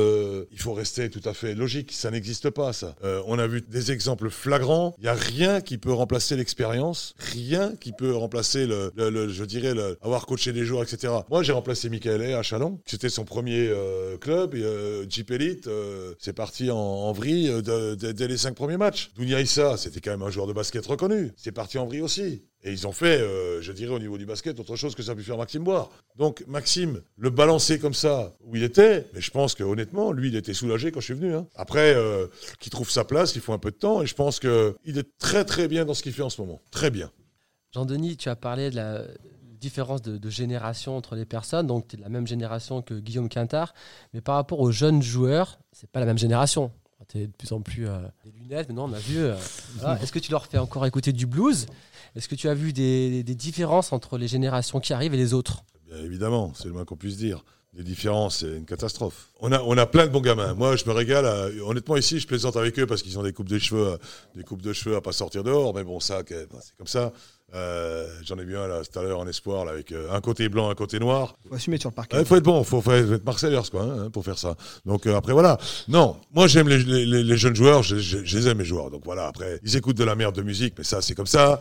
il faut rester tout à fait logique. Ça n'existe pas, ça. On a vu des exemples flagrants. Il n'y a rien qui peut remplacer l'expérience, rien qui peut remplacer le, le- le- je dirais, le, avoir coaché des joueurs, etc. Moi, j'ai remplacé Michael Hay à Chalon. C'était son premier euh, club, et, euh, Elite. euh, c'est parti en, en vrille euh, dès les cinq premiers matchs. Dounia Issa, c'était quand même un joueur de basket reconnu. C'est parti en vrille aussi. Et ils ont fait, euh, je dirais, au niveau du basket, autre chose que ça a pu faire Maxime Boire. Donc, Maxime, le balancer comme ça, où il était, mais je pense que honnêtement, lui, il était soulagé quand je suis venu. hein. Après, euh, qu'il trouve sa place, il faut un peu de temps, et je pense qu'il est très très bien dans ce qu'il fait en ce moment. Très bien. Jean-Denis, tu as parlé de la différence de, de génération entre les personnes. Donc, tu es de la même génération que Guillaume Quintard. Mais par rapport aux jeunes joueurs, c'est pas la même génération. Tu es de plus en plus euh, des lunettes. Maintenant, on a vu. euh, voilà. Est-ce que tu leur fais encore écouter du blues? Est-ce que tu as vu des, différences entre les générations qui arrivent et les autres? Bien évidemment, c'est le moins qu'on puisse dire. Les différences, c'est une catastrophe. On a, plein de bons gamins. Moi, je me régale. honnêtement, ici, je plaisante avec eux parce qu'ils ont des coupes de cheveux, des coupes de cheveux pas sortir dehors. Mais bon, ça, bon, c'est comme ça. Euh, J'en ai vu un là, tout à l'heure en espoir, là, avec euh, un côté blanc, un côté noir. faut assumer sur le parquet. Il faut être bon, faut, faut être Marseillers quoi, hein, pour faire ça. Donc euh, après voilà. Non, moi j'aime les, les- les- les jeunes joueurs, je, je- je les aime les joueurs. Donc voilà, après ils écoutent de la merde de musique, mais ça c'est comme ça.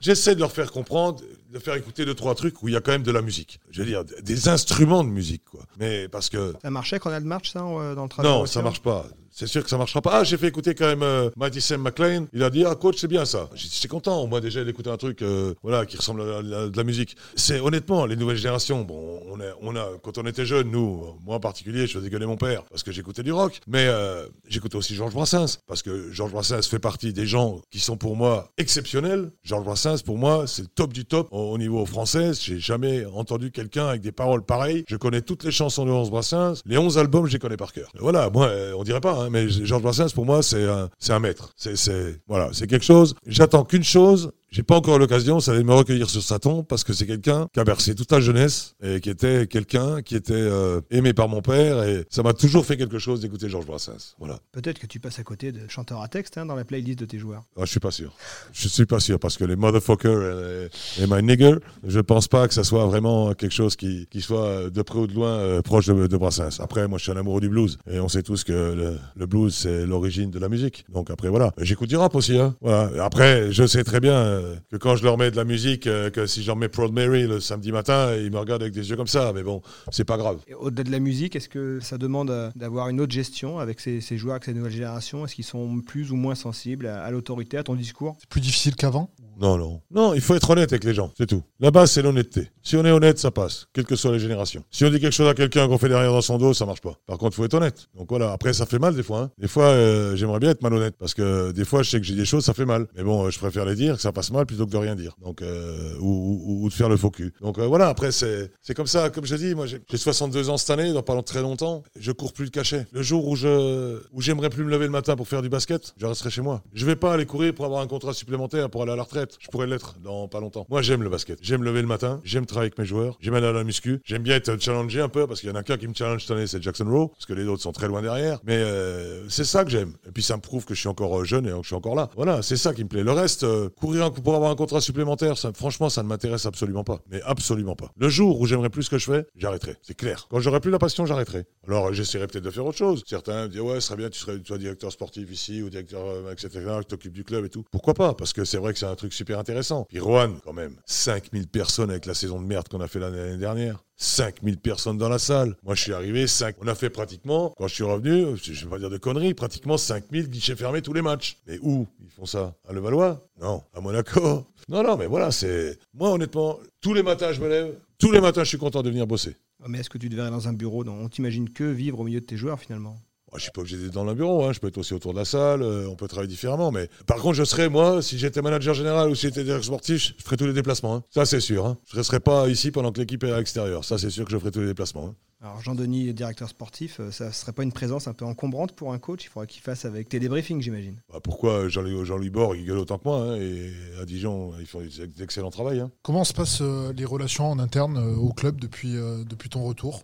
J'essaie de leur faire comprendre, de faire écouter deux trois trucs où il y a quand même de la musique. Je veux dire des instruments de musique quoi. Mais parce que Ça marchait quand on a le match, ça, dans le travail non, ça marche pas. C'est sûr que ça marchera pas. Ah, j'ai fait écouter quand même euh, Sam McLean. Il a dit ah coach c'est bien ça. J'étais content. Moi déjà d'écouter un truc euh, voilà qui ressemble à, de la musique. C'est honnêtement les nouvelles générations. Bon, on a, quand on était jeunes nous, moi en particulier, je faisais gueuler mon père parce que j'écoutais du rock. Mais euh, j'écoutais aussi Georges Brassens parce que Georges Brassens fait partie des gens qui sont pour moi exceptionnels. Georges Brassens pour moi c'est le top du top au, au niveau français. J'ai jamais entendu quelqu'un avec des paroles pareilles. Je connais toutes les chansons de Georges Brassens. Les 11 albums, je les connais par cœur. Voilà, moi, euh, on dirait pas, hein, mais Georges Brassens, pour moi, c'est un, un maître. C'est, voilà, c'est quelque chose. J'attends qu'une chose. J'ai pas encore l'occasion, ça allait me recueillir sur sa tombe parce que c'est quelqu'un qui a bercé toute la jeunesse et qui était quelqu'un qui était euh, aimé par mon père et ça m'a toujours fait quelque chose d'écouter Georges Brassens. Voilà. Peut-être que tu passes à côté de chanteurs à texte hein, dans la playlist de tes joueurs. Ah, je suis pas sûr. Je suis pas sûr parce que les motherfuckers et, et my nigger, je pense pas que ça soit vraiment quelque chose qui, qui soit de près ou de loin euh, proche de, de Brassens. Après, moi, je suis un amoureux du blues et on sait tous que le, le blues c'est l'origine de la musique. Donc après, voilà. J'écoute du rap aussi. Hein. Voilà. Après, je sais très bien euh, que quand je leur mets de la musique, euh, que si j'en mets Proud Mary le samedi matin, ils me regardent avec des yeux comme ça. Mais bon, c'est pas grave. Au-delà de la musique, est-ce que ça demande euh, d'avoir une autre gestion avec ces, ces joueurs, avec ces nouvelles générations? Est-ce qu'ils sont plus ou moins sensibles à, à l'autorité, à ton discours? C'est plus difficile qu'avant? Non, non. Non, il faut être honnête avec les gens, c'est tout. La base, c'est l'honnêteté. Si on est honnête, ça passe, quelles que soient les générations. Si on dit quelque chose à quelqu'un qu'on fait derrière dans son dos, ça marche pas. Par contre, il faut être honnête. Donc voilà, après, ça fait mal des fois. hein. Des fois, euh, j'aimerais bien être malhonnête, parce que des fois, je sais que j'ai des choses, ça fait mal. Mais bon, euh, je préfère les dire, que ça passe mal, plutôt que de rien dire. Donc, euh, ou, de faire le faux cul. Donc euh, voilà, après, c'est comme ça. Comme je dis, moi, j'ai j'ai 62 ans cette année, dans pas très longtemps. Je cours plus le cachet. Le jour où je où j'aimerais plus me lever le matin pour faire du basket, je resterai chez moi. Je vais pas aller courir pour avoir un contrat supplémentaire pour aller à la retraite. Je pourrais l'être dans pas longtemps. Moi, j'aime le basket. J'aime lever le matin. J'aime travailler avec mes joueurs. J'aime aller à la muscu. J'aime bien être challengé un peu parce qu'il y en a qu'un qui me challenge cette année, c'est Jackson Rowe, parce que les autres sont très loin derrière. Mais euh, c'est ça que j'aime. Et puis ça me prouve que je suis encore euh, jeune et que je suis encore là. Voilà, c'est ça qui me plaît. Le reste, euh, courir pour avoir un contrat supplémentaire, franchement, ça ne m'intéresse absolument pas. Mais absolument pas. Le jour où j'aimerais plus ce que je fais, j'arrêterai. C'est clair. Quand j'aurai plus la passion, j'arrêterai. Alors j'essaierai peut-être de faire autre chose. Certains disent ouais, ce serait bien, tu serais toi directeur sportif ici ou directeur etc. Tu t'occupes du club et tout. Pourquoi pas? Parce que c'est vrai que c'est un truc super intéressant. Puis quand même, 5000 personnes avec la saison de merde qu'on a fait l'année dernière. 5000 personnes dans la salle. Moi, je suis arrivé, 5... on a fait pratiquement, quand je suis revenu, je vais pas dire de conneries, pratiquement 5000 guichets fermés tous les matchs. Mais où ils font ça? À Levallois? Non. À Monaco? Non, non, mais voilà, c'est... Moi, honnêtement, tous les matins, je me lève, tous les matins, je suis content de venir bosser. Mais est-ce que tu devrais aller dans un bureau On t'imagine que vivre au milieu de tes joueurs, finalement? Je suis pas obligé d'être dans le bureau, hein. je peux être aussi autour de la salle, euh, on peut travailler différemment. Mais par contre, je serais, moi, si j'étais manager général ou si j'étais directeur sportif, je ferais tous les déplacements. Hein. Ça, c'est sûr. Hein. Je ne resterais pas ici pendant que l'équipe est à l'extérieur. Ça, c'est sûr que je ferais tous les déplacements. Hein. Alors Jean-Denis, directeur sportif, euh, ça ne serait pas une présence un peu encombrante pour un coach? Il faudrait qu'il fasse avec tes débriefings, j'imagine. Bah pourquoi Jean-Louis Jean Bord, il gueule autant que moi. Hein, et à Dijon, ils font d'excellents travail. Hein. Comment se passent euh, les relations en interne au club depuis, depuis ton retour?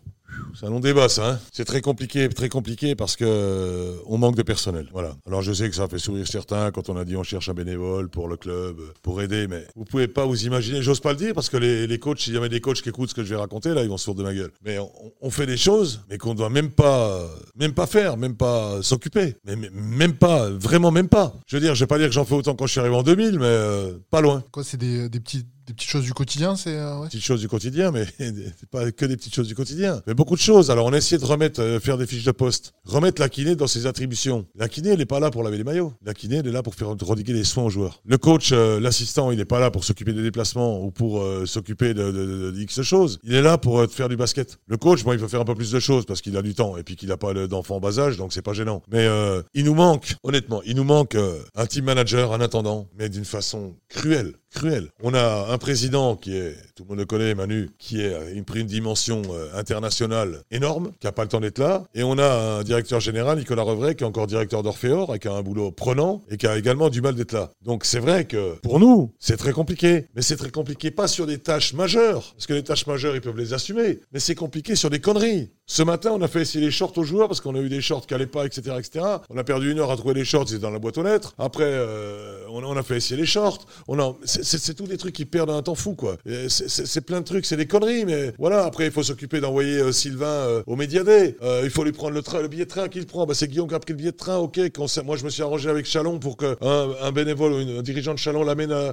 C'est un long débat, ça. Hein. c'est très compliqué, très compliqué parce que euh, on manque de personnel. Voilà. Alors je sais que ça fait sourire certains quand on a dit on cherche un bénévole pour le club, pour aider, mais vous pouvez pas vous imaginer. J'ose pas le dire parce que les, les coachs, s'il y avait des coachs qui écoutent ce que je vais raconter, là, ils vont se de ma gueule. Mais on, fait des choses, mais qu'on doit même pas, même pas faire, même pas s'occuper, même pas, vraiment même pas. Je veux dire, je vais pas dire que j'en fais autant quand je suis arrivé en 2000, mais euh, pas loin. Quoi, c'est des, des petits des petites choses du quotidien, c'est. Euh, Petites choses du quotidien, mais pas que des petites choses du quotidien. Mais beaucoup de choses. Alors on a essayé de remettre, euh, faire des fiches de poste, remettre la kiné dans ses attributions. La kiné, elle n'est pas là pour laver les maillots. La kiné, elle est là pour faire rediguer les soins aux joueurs. Le coach, euh, l'assistant, il n'est pas là pour s'occuper des déplacements ou pour s'occuper de, X choses. Il est là pour faire du basket. Le coach, moi, il veut faire un peu plus de choses parce qu'il a du temps et puis qu'il n'a pas d'enfants en bas âge, donc c'est pas gênant. Mais il nous manque, honnêtement, il nous manque un team manager, un attendant, mais d'une façon cruelle cruel. On a un président qui est, tout le monde le connaît, Manu, qui est une, pris une dimension euh, internationale énorme, qui n'a pas le temps d'être là. Et on a un directeur général, Nicolas Revray, qui est encore directeur d'Orphéor et qui a un boulot prenant et qui a également du mal d'être là. Donc c'est vrai que pour nous, c'est très compliqué. Mais c'est très compliqué pas sur des tâches majeures, parce que les tâches majeures, ils peuvent les assumer. Mais c'est compliqué sur des conneries. Ce matin, on a fait essayer les shorts aux joueurs parce qu'on a eu des shorts qui n'allaient pas, etc., etc. On a perdu une heure à trouver les shorts, ils étaient dans la boîte aux lettres. Après, euh, on, a fait essayer les shorts. On a, c'est tous des trucs qui perdent un temps fou, quoi. C'est plein de trucs, c'est des conneries, mais voilà. Après, il faut s'occuper d'envoyer euh, Sylvain euh, au Médiadé. Il faut lui prendre le, train, le billet de train. Qui le prend bah, C'est Guillaume qui a pris le billet de train, ok. Moi, je me suis arrangé avec Chalon pour qu'un un bénévole ou un dirigeant de Chalon l'amène à.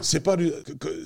c'est pas,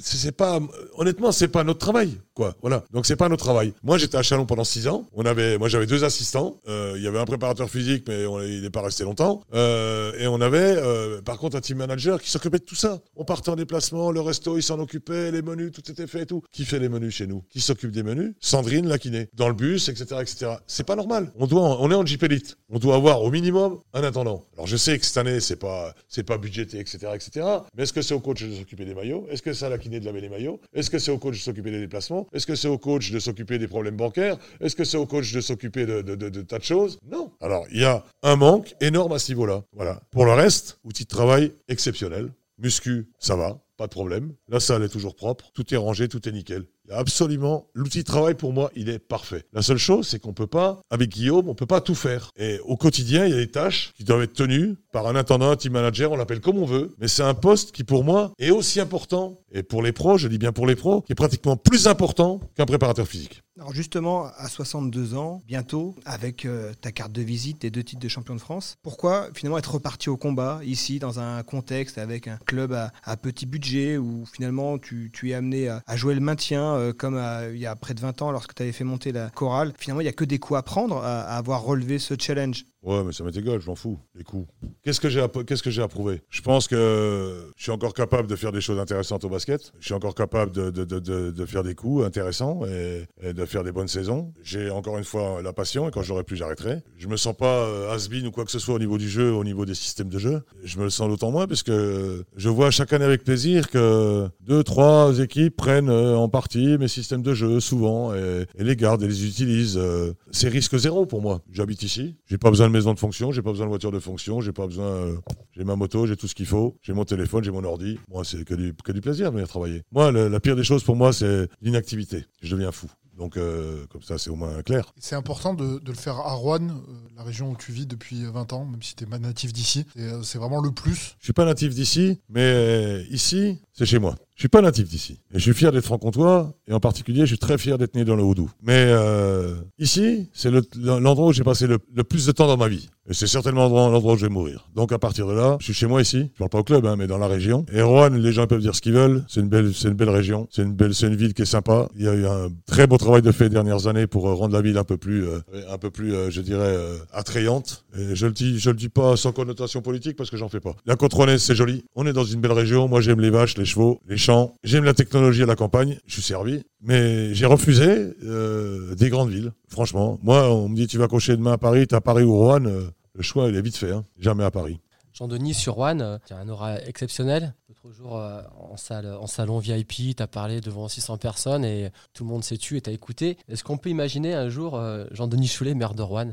c'est pas, honnêtement, c'est pas notre travail, quoi. Voilà. Donc, c'est pas notre travail. Moi, j'étais à Chalon pendant six On avait, moi, j'avais deux assistants. Il y avait un préparateur physique, mais il n'est pas resté longtemps. et on avait, par contre, un team manager qui s'occupait de tout ça. On partait en déplacement, le resto, il s'en occupait, les menus, tout était fait et tout. Qui fait les menus chez nous? Qui s'occupe des menus? Sandrine, la kiné. Dans le bus, etc., etc. C'est pas normal. On doit, on est en Jeep Elite. On doit avoir au minimum un attendant. Alors je sais que cette année, c'est pas, c'est pas budgété, etc., etc. Mais est-ce que c'est au coach de s'occuper des maillots? Est-ce que c'est à la kiné de laver les maillots? Est-ce que c'est au coach de s'occuper des déplacements? Est-ce que c'est au coach de s'occuper des problèmes bancaires? Que c'est au coach de s'occuper de, tas de choses Non. Alors il y a un manque énorme à ce niveau-là. Voilà. Pour le reste, outil de travail exceptionnel. Muscu, ça va pas de problème. La salle est toujours propre, tout est rangé, tout est nickel. Absolument, l'outil de travail pour moi, il est parfait. La seule chose, c'est qu'on peut pas, avec Guillaume, on peut pas tout faire. Et au quotidien, il y a des tâches qui doivent être tenues par un intendant, un team manager, on l'appelle comme on veut. Mais c'est un poste qui, pour moi, est aussi important, et pour les pros, je dis bien pour les pros, qui est pratiquement plus important qu'un préparateur physique. Alors justement, à 62 ans, bientôt, avec euh, ta carte de visite et deux titres de champion de France, pourquoi finalement être reparti au combat ici, dans un contexte avec un club à, petit budget, où finalement tu, es amené à, jouer le maintien, euh, comme il y a près de 20 ans lorsque tu avais fait monter la chorale Finalement, il n'y a que des coups à prendre à avoir relevé ce challenge. Ouais, mais ça m'est égal, je m'en fous, les coups. Qu'est-ce que j'ai qu'est-ce que approuvé Je pense que je suis encore capable de faire des choses intéressantes au basket. Je suis encore capable de, de, de, de faire des coups intéressants et, de faire des bonnes saisons. J'ai encore une fois la passion et quand j'aurai plus, j'arrêterai. Je me sens pas euh, has-been ou quoi que ce soit au niveau du jeu, au niveau des systèmes de jeu. Je me le sens d'autant moins parce que je vois chaque année avec plaisir que deux, trois équipes prennent euh, en partie mes systèmes de jeu souvent et, les gardent et les utilisent. Euh, c'est risque zéro pour moi. J'habite ici, j'ai pas besoin de maison de fonction, j'ai pas besoin de voiture de fonction, j'ai pas besoin. euh, j'ai ma moto, j'ai tout ce qu'il faut, j'ai mon téléphone, j'ai mon ordi. Moi, c'est que du, que du plaisir de venir travailler. Moi, le- la pire des choses pour moi, c'est l'inactivité. Je deviens fou. Donc, euh, comme ça, c'est au moins clair. C'est important de, de le faire à Rouen, euh, la région où tu vis depuis 20 ans, même si tu n'es pas natif d'ici. Euh, C'est vraiment le plus. Je suis pas natif d'ici, mais ici, c'est chez moi. Je suis pas natif d'ici. Et je suis fier d'être franc-comtois, et en particulier, je suis très fier d'être né dans le Houdou. Mais euh, ici, c'est le- l'endroit où j'ai passé le, plus de temps dans ma vie. Et c'est certainement l'endroit où je vais mourir. Donc à partir de là, je suis chez moi ici. Je parle pas au club, hein, mais dans la région. Et Rouen, les gens peuvent dire ce qu'ils veulent. C'est une belle, c'est une belle région. C'est une belle, c'est une ville qui est sympa. Il y a eu un très beau travail de fait les dernières années pour euh, rendre la ville un peu plus, euh, un peu plus, euh, je dirais, euh, attrayante. Et je le dis, je le dis pas sans connotation politique parce que j'en fais pas. La côte rouennaise, c'est joli. On est dans une belle région. Moi, j'aime les vaches, chevaux, les champs. J'aime la technologie à la campagne. Je suis servi. Mais j'ai refusé euh, des grandes villes. Franchement, moi, on me dit tu vas cocher demain à Paris, t'as Paris ou Rouen. euh, le choix, il est vite fait. hein. Jamais à Paris. Jean-Denis sur Rouen, euh, qui a un aura exceptionnel. L'autre jour, en, salon VIP, tu as parlé devant 600 personnes et tout le monde s'est tu et t'as écouté. Est-ce qu'on peut imaginer un jour Jean-Denis Choulet, maire de Rouen,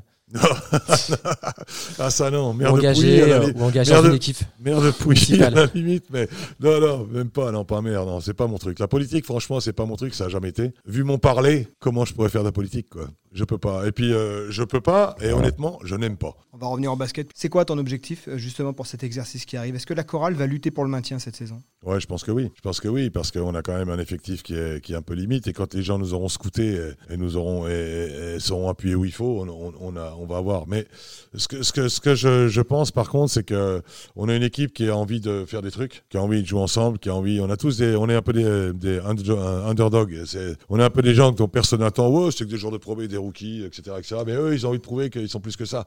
ah ça non, merde de engagé, euh, li- ou engagé merde dans de- une équipe Merde de pouilly à la limite, mais non, non, même pas, non, pas merde, non, c'est pas mon truc. La politique, franchement, c'est pas mon truc, ça a jamais été. Vu mon parler, comment je pourrais faire de la politique, quoi? Je peux pas. Et puis, euh, je peux pas, et honnêtement, je n'aime pas. On va revenir en basket. C'est quoi ton objectif euh, justement pour cet exercice qui arrive? Est-ce que la chorale va lutter pour le maintien cette saison? Ouais, je pense que oui. Je pense que oui, parce qu'on a quand même un effectif qui est, qui est un peu limite. Et quand les gens nous auront scoutés et, et nous auront et, seront appuyés où il faut, on, on, on a, on va avoir. Mais ce que, ce que, ce que je, je pense par contre, c'est que on a une équipe qui a envie de faire des trucs, qui a envie de jouer ensemble, qui a envie. On a tous des, on est un peu des, des under- un underdogs. On est un peu des gens dont personne n'attend. Ouais, c'est que des joueurs de probé, des rookies, etc., etc. Mais eux, ils ont envie de prouver qu'ils sont plus que ça.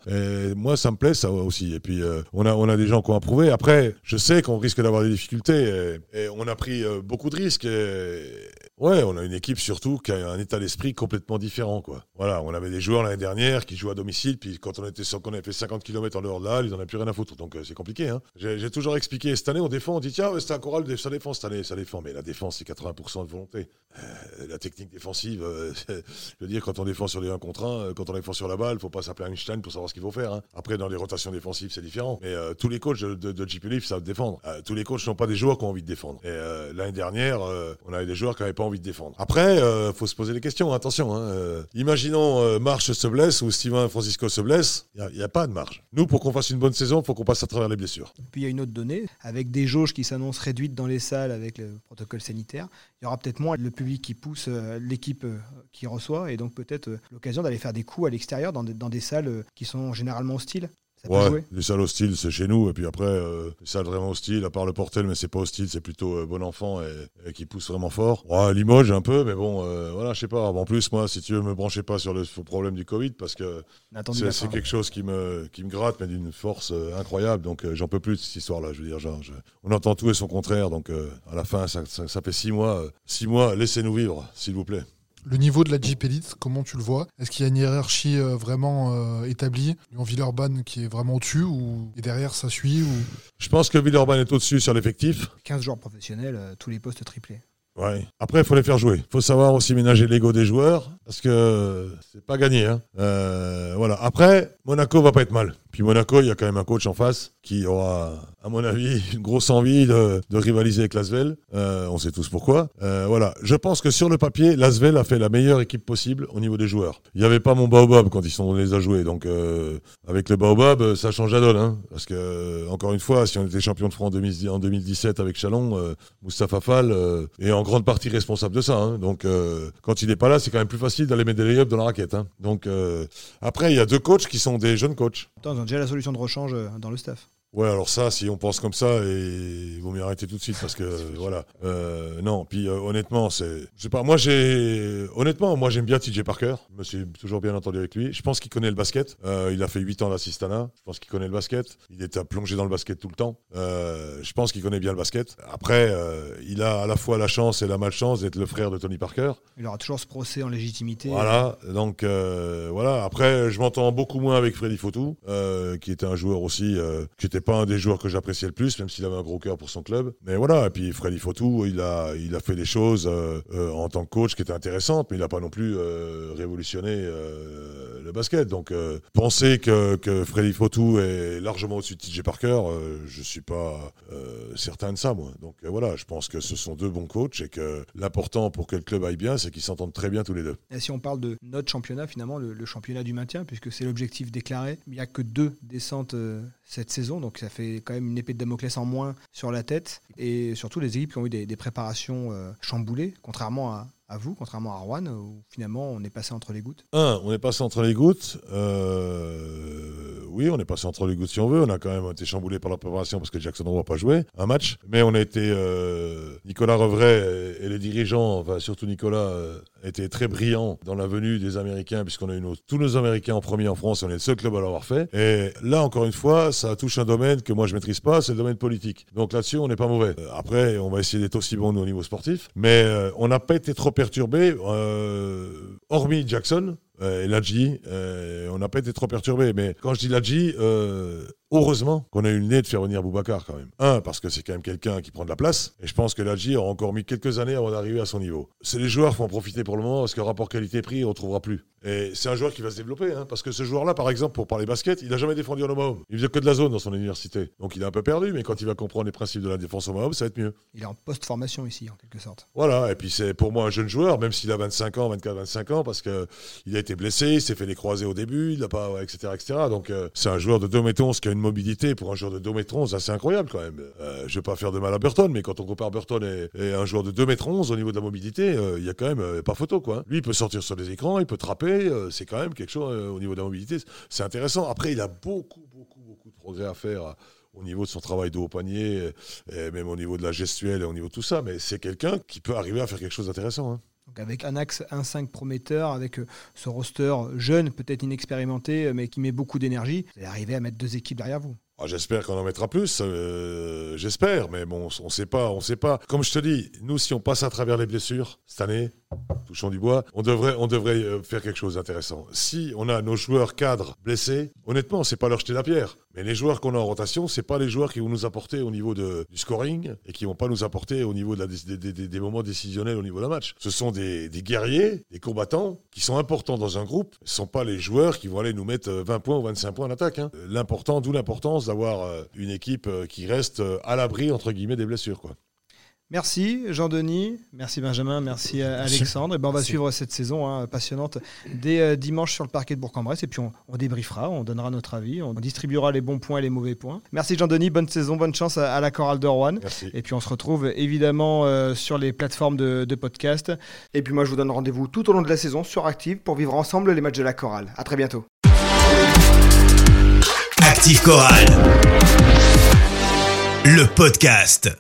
Moi, ça me plaît ça aussi. Et puis, euh, on a, on a des gens qui ont à prouver. Après, je sais qu'on risque d'avoir des difficultés. Et, on a pris euh, beaucoup de risques. Ouais, on a une équipe surtout qui a un état d'esprit complètement différent, quoi. Voilà, on avait des joueurs l'année dernière qui jouaient à domicile, puis quand on était sur- qu'on avait fait 50 km en dehors de là, ils en avaient plus rien à foutre. Donc euh, c'est compliqué. Hein. J'ai toujours expliqué. Cette année, on défend. On dit tiens, c'est un choral, ça défend cette année, ça défend. Mais la défense, c'est 80% de volonté. La technique défensive, je veux dire, quand on défend sur 1 contre 1, quand on défend sur la balle, faut pas s'appeler Einstein pour savoir ce qu'il faut faire. hein. Après, dans les rotations défensives, c'est différent. Mais euh, tous les coachs de, de, JP Leaf savent défendre. Euh, tous les coachs sont pas des joueurs qui ont envie de défendre. Et euh, l'année dernière, euh, on avait des joueurs qui n'avaient pas envie de défendre. Après, euh, faut se poser des questions. Attention. Hein, euh, imaginons euh, Marche se blesse ou Steven Francisco se blesse. Il n'y a, pas de marge. Nous, pour qu'on fasse une bonne saison, faut qu'on passe à travers les blessures. Puis il y a une autre donnée, avec des jauges qui s'annoncent réduites dans les salles avec le protocole sanitaire, il y aura peut-être moins le public qui pousse euh, l'équipe euh, qui reçoit, et donc peut-être euh, l'occasion d'aller faire des coups à l'extérieur dans, des- dans des salles euh, qui sont généralement hostiles. Ça peut Ouais, jouer. les salles hostiles, c'est chez nous. Et puis après, euh, les salles vraiment hostiles, à part le Portel, mais c'est pas hostile, c'est plutôt euh, bon enfant et, et qui pousse vraiment fort. Ouais, Limoges un peu, mais bon, euh, voilà, je sais pas. En plus, moi, si tu veux, me branchez pas sur le problème du Covid, parce que c'est quelque chose qui me, qui me gratte, mais d'une force incroyable. Donc, j'en peux plus de cette histoire-là. Je veux dire, genre, je- on entend tout et son contraire. Donc, à la fin, ça, ça- ça fait six mois. six mois, laissez-nous vivre, s'il vous plaît. Le niveau de la Jeep Elite, comment tu le vois? Est-ce qu'il y a une hiérarchie euh, vraiment euh, établie? En Villeurbanne qui est vraiment au-dessus ou et derrière ça suit ou... Je pense que Villeurbanne est au-dessus sur l'effectif. 15 joueurs professionnels, euh, tous les postes triplés. Ouais. Après, il faut les faire jouer. Il faut savoir aussi ménager l'ego des joueurs parce que c'est pas gagné. Hein. Euh, voilà. Après, Monaco va pas être mal. Puis Monaco, il y a quand même un coach en face qui aura, à mon avis, une grosse envie de, de rivaliser avec Lasvel. Euh, on sait tous pourquoi. Euh, voilà. Je pense que sur le papier, Lasvel a fait la meilleure équipe possible au niveau des joueurs. Il n'y avait pas mon Baobab quand ils sont les à jouer. Donc, euh, avec le Baobab, euh, ça change la donne. Hein. Parce que, euh, encore une fois, si on était champion de France en 2010 en 2017 avec Chalon, euh, Moustapha Fall est en grande partie responsable de ça. hein. Donc, quand il n'est pas là, c'est quand même plus facile d'aller mettre des lay dans la raquette. hein. Donc, après, il y a deux coachs qui sont des jeunes coachs. Déjà la solution de rechange euh, dans le staff. Ouais, alors ça, si on pense comme ça, et il vaut mieux arrêter tout de suite parce que voilà. Euh, non, puis euh, honnêtement, c'est, je sais pas. Moi, j'ai, honnêtement, moi j'aime bien TJ Parker. Je me suis toujours bien entendu avec lui. Je pense qu'il connaît le basket. Euh, il a fait 8 ans d'assistana. Je pense qu'il connaît le basket. Il est plongé dans le basket tout le temps. Je pense qu'il connaît bien le basket. Après, il a à la fois la chance et la malchance d'être le frère de Tony Parker. Il aura toujours ce procès en légitimité. Voilà, donc voilà. Après, je m'entends beaucoup moins avec Freddy Fautou, qui était un joueur aussi, qui était pas un des joueurs que j'appréciais le plus, même s'il avait un gros cœur pour son club. Mais voilà, et puis Freddy Fotou, il a, il a fait des choses euh, euh, en tant que coach qui étaient intéressantes, mais il n'a pas non plus euh, révolutionné le basket. Donc penser que, que Freddy Fotou est largement au-dessus de TJ Parker, je suis pas certain de ça, moi. Donc voilà, je pense que ce sont deux bons coachs et que l'important pour que le club aille bien, c'est qu'ils s'entendent très bien tous les deux. Et si on parle de notre championnat, finalement, le, le championnat du maintien, puisque c'est l'objectif déclaré, il n'y a que deux descentes cette saison, donc ça fait quand même une épée de Damoclès en moins sur la tête. Et surtout les équipes qui ont eu des, préparations euh, chamboulées, contrairement à, à vous, contrairement à Rouen, où finalement on est passé entre les gouttes? Un, on est passé entre les gouttes. Euh, oui, on est passé entre les gouttes si on veut. On a quand même été chamboulé par la préparation parce que Jackson ne va pas jouer un match. Mais on a été. Euh, Nicolas Revray et les dirigeants, enfin surtout Nicolas, euh, étaient très brillants dans la venue des Américains, puisqu'on a eu tous nos Américains en premier en France. on est le seul club à l'avoir fait. Et là, encore une fois, ça touche un domaine que moi je maîtrise pas, c'est le domaine politique. Donc là-dessus, on n'est pas mauvais. Après, on va essayer d'être aussi bon au niveau sportif. Mais on n'a pas été trop perturbé, euh, hormis Jackson euh, et Ladji. Euh, on n'a pas été trop perturbé, mais quand je dis Ladji, heureusement qu'on a eu le nez de faire venir Boubacar quand même. Un, parce que c'est quand même quelqu'un qui prend de la place, et je pense que Ladji a encore mis quelques années avant d'arriver à son niveau. C'est les joueurs qui vont en profiter pour le moment, parce que rapport qualité-prix, on ne trouvera plus. Et c'est un joueur qui va se développer, hein, parce que ce joueur-là, par exemple, pour parler basket, il n'a jamais défendu en homme Il faisait que de la zone dans son université. Donc il est un peu perdu, mais quand il va comprendre les principes de la défense en homme ça va être mieux. Il est en post-formation ici, en quelque sorte. Voilà, et puis c'est pour moi un jeune joueur, même s'il a 25 ans, 24, 25 ans, parce qu'il a été blessé, il s'est fait les croisés au début, il etc., etc. Donc euh, c'est un joueur de 2 mètres 11 qui a une mobilité pour un joueur de 2 mètres 11 assez incroyable quand même. Euh, je vais pas faire de mal à Burton, mais quand on compare Burton et, un joueur de 2 mètres 11 au niveau de la mobilité, euh, il y a quand même pas photo, quoi. Lui, il peut sortir sur les écrans, il peut trapper, c'est quand même quelque chose euh, au niveau de la mobilité. C'est intéressant. Après, il a beaucoup, beaucoup, beaucoup de progrès à faire euh, au niveau de son travail de haut panier, même au niveau de la gestuelle et au niveau de tout ça. Mais c'est quelqu'un qui peut arriver à faire quelque chose d'intéressant. Hein. Donc avec un axe 1-5 prometteur, avec euh, ce roster jeune, peut-être inexpérimenté, mais qui met beaucoup d'énergie, vous allez arriver à mettre deux équipes derrière vous. Ah, j'espère qu'on en mettra plus, j'espère, mais bon, on ne sait pas, on sait pas. Comme je te dis, nous, si on passe à travers les blessures cette année, touchons du bois, on devrait, on devrait euh, faire quelque chose d'intéressant. Si on a nos joueurs cadres blessés, honnêtement, c'est pas leur jeter la pierre. Mais les joueurs qu'on a en rotation, c'est pas les joueurs qui vont nous apporter au niveau de, du scoring et qui vont pas nous apporter au niveau des, moments décisionnels au niveau d'un match. Ce sont des, guerriers, des combattants qui sont importants dans un groupe. Ce sont pas les joueurs qui vont aller nous mettre 20 euh, points ou 25 points en attaque. Hein. L'important, d'où l'importance d'avoir euh, une équipe qui reste à l'abri entre guillemets des blessures, quoi. Merci Jean-Denis, merci Benjamin, merci Alexandre. Et ben on va suivre cette saison hein, passionnante dès euh, dimanche sur le parquet de Bourg-en-Bresse et puis on, débriefera, on donnera notre avis, on distribuera les bons points et les mauvais points. Merci Jean-Denis, bonne saison, bonne chance à, la chorale de Rouen. Et puis on se retrouve évidemment euh, sur les plateformes de, de, podcast. Et puis moi je vous donne rendez-vous tout au long de la saison sur Active pour vivre ensemble les matchs de la chorale. À très bientôt. Le podcast.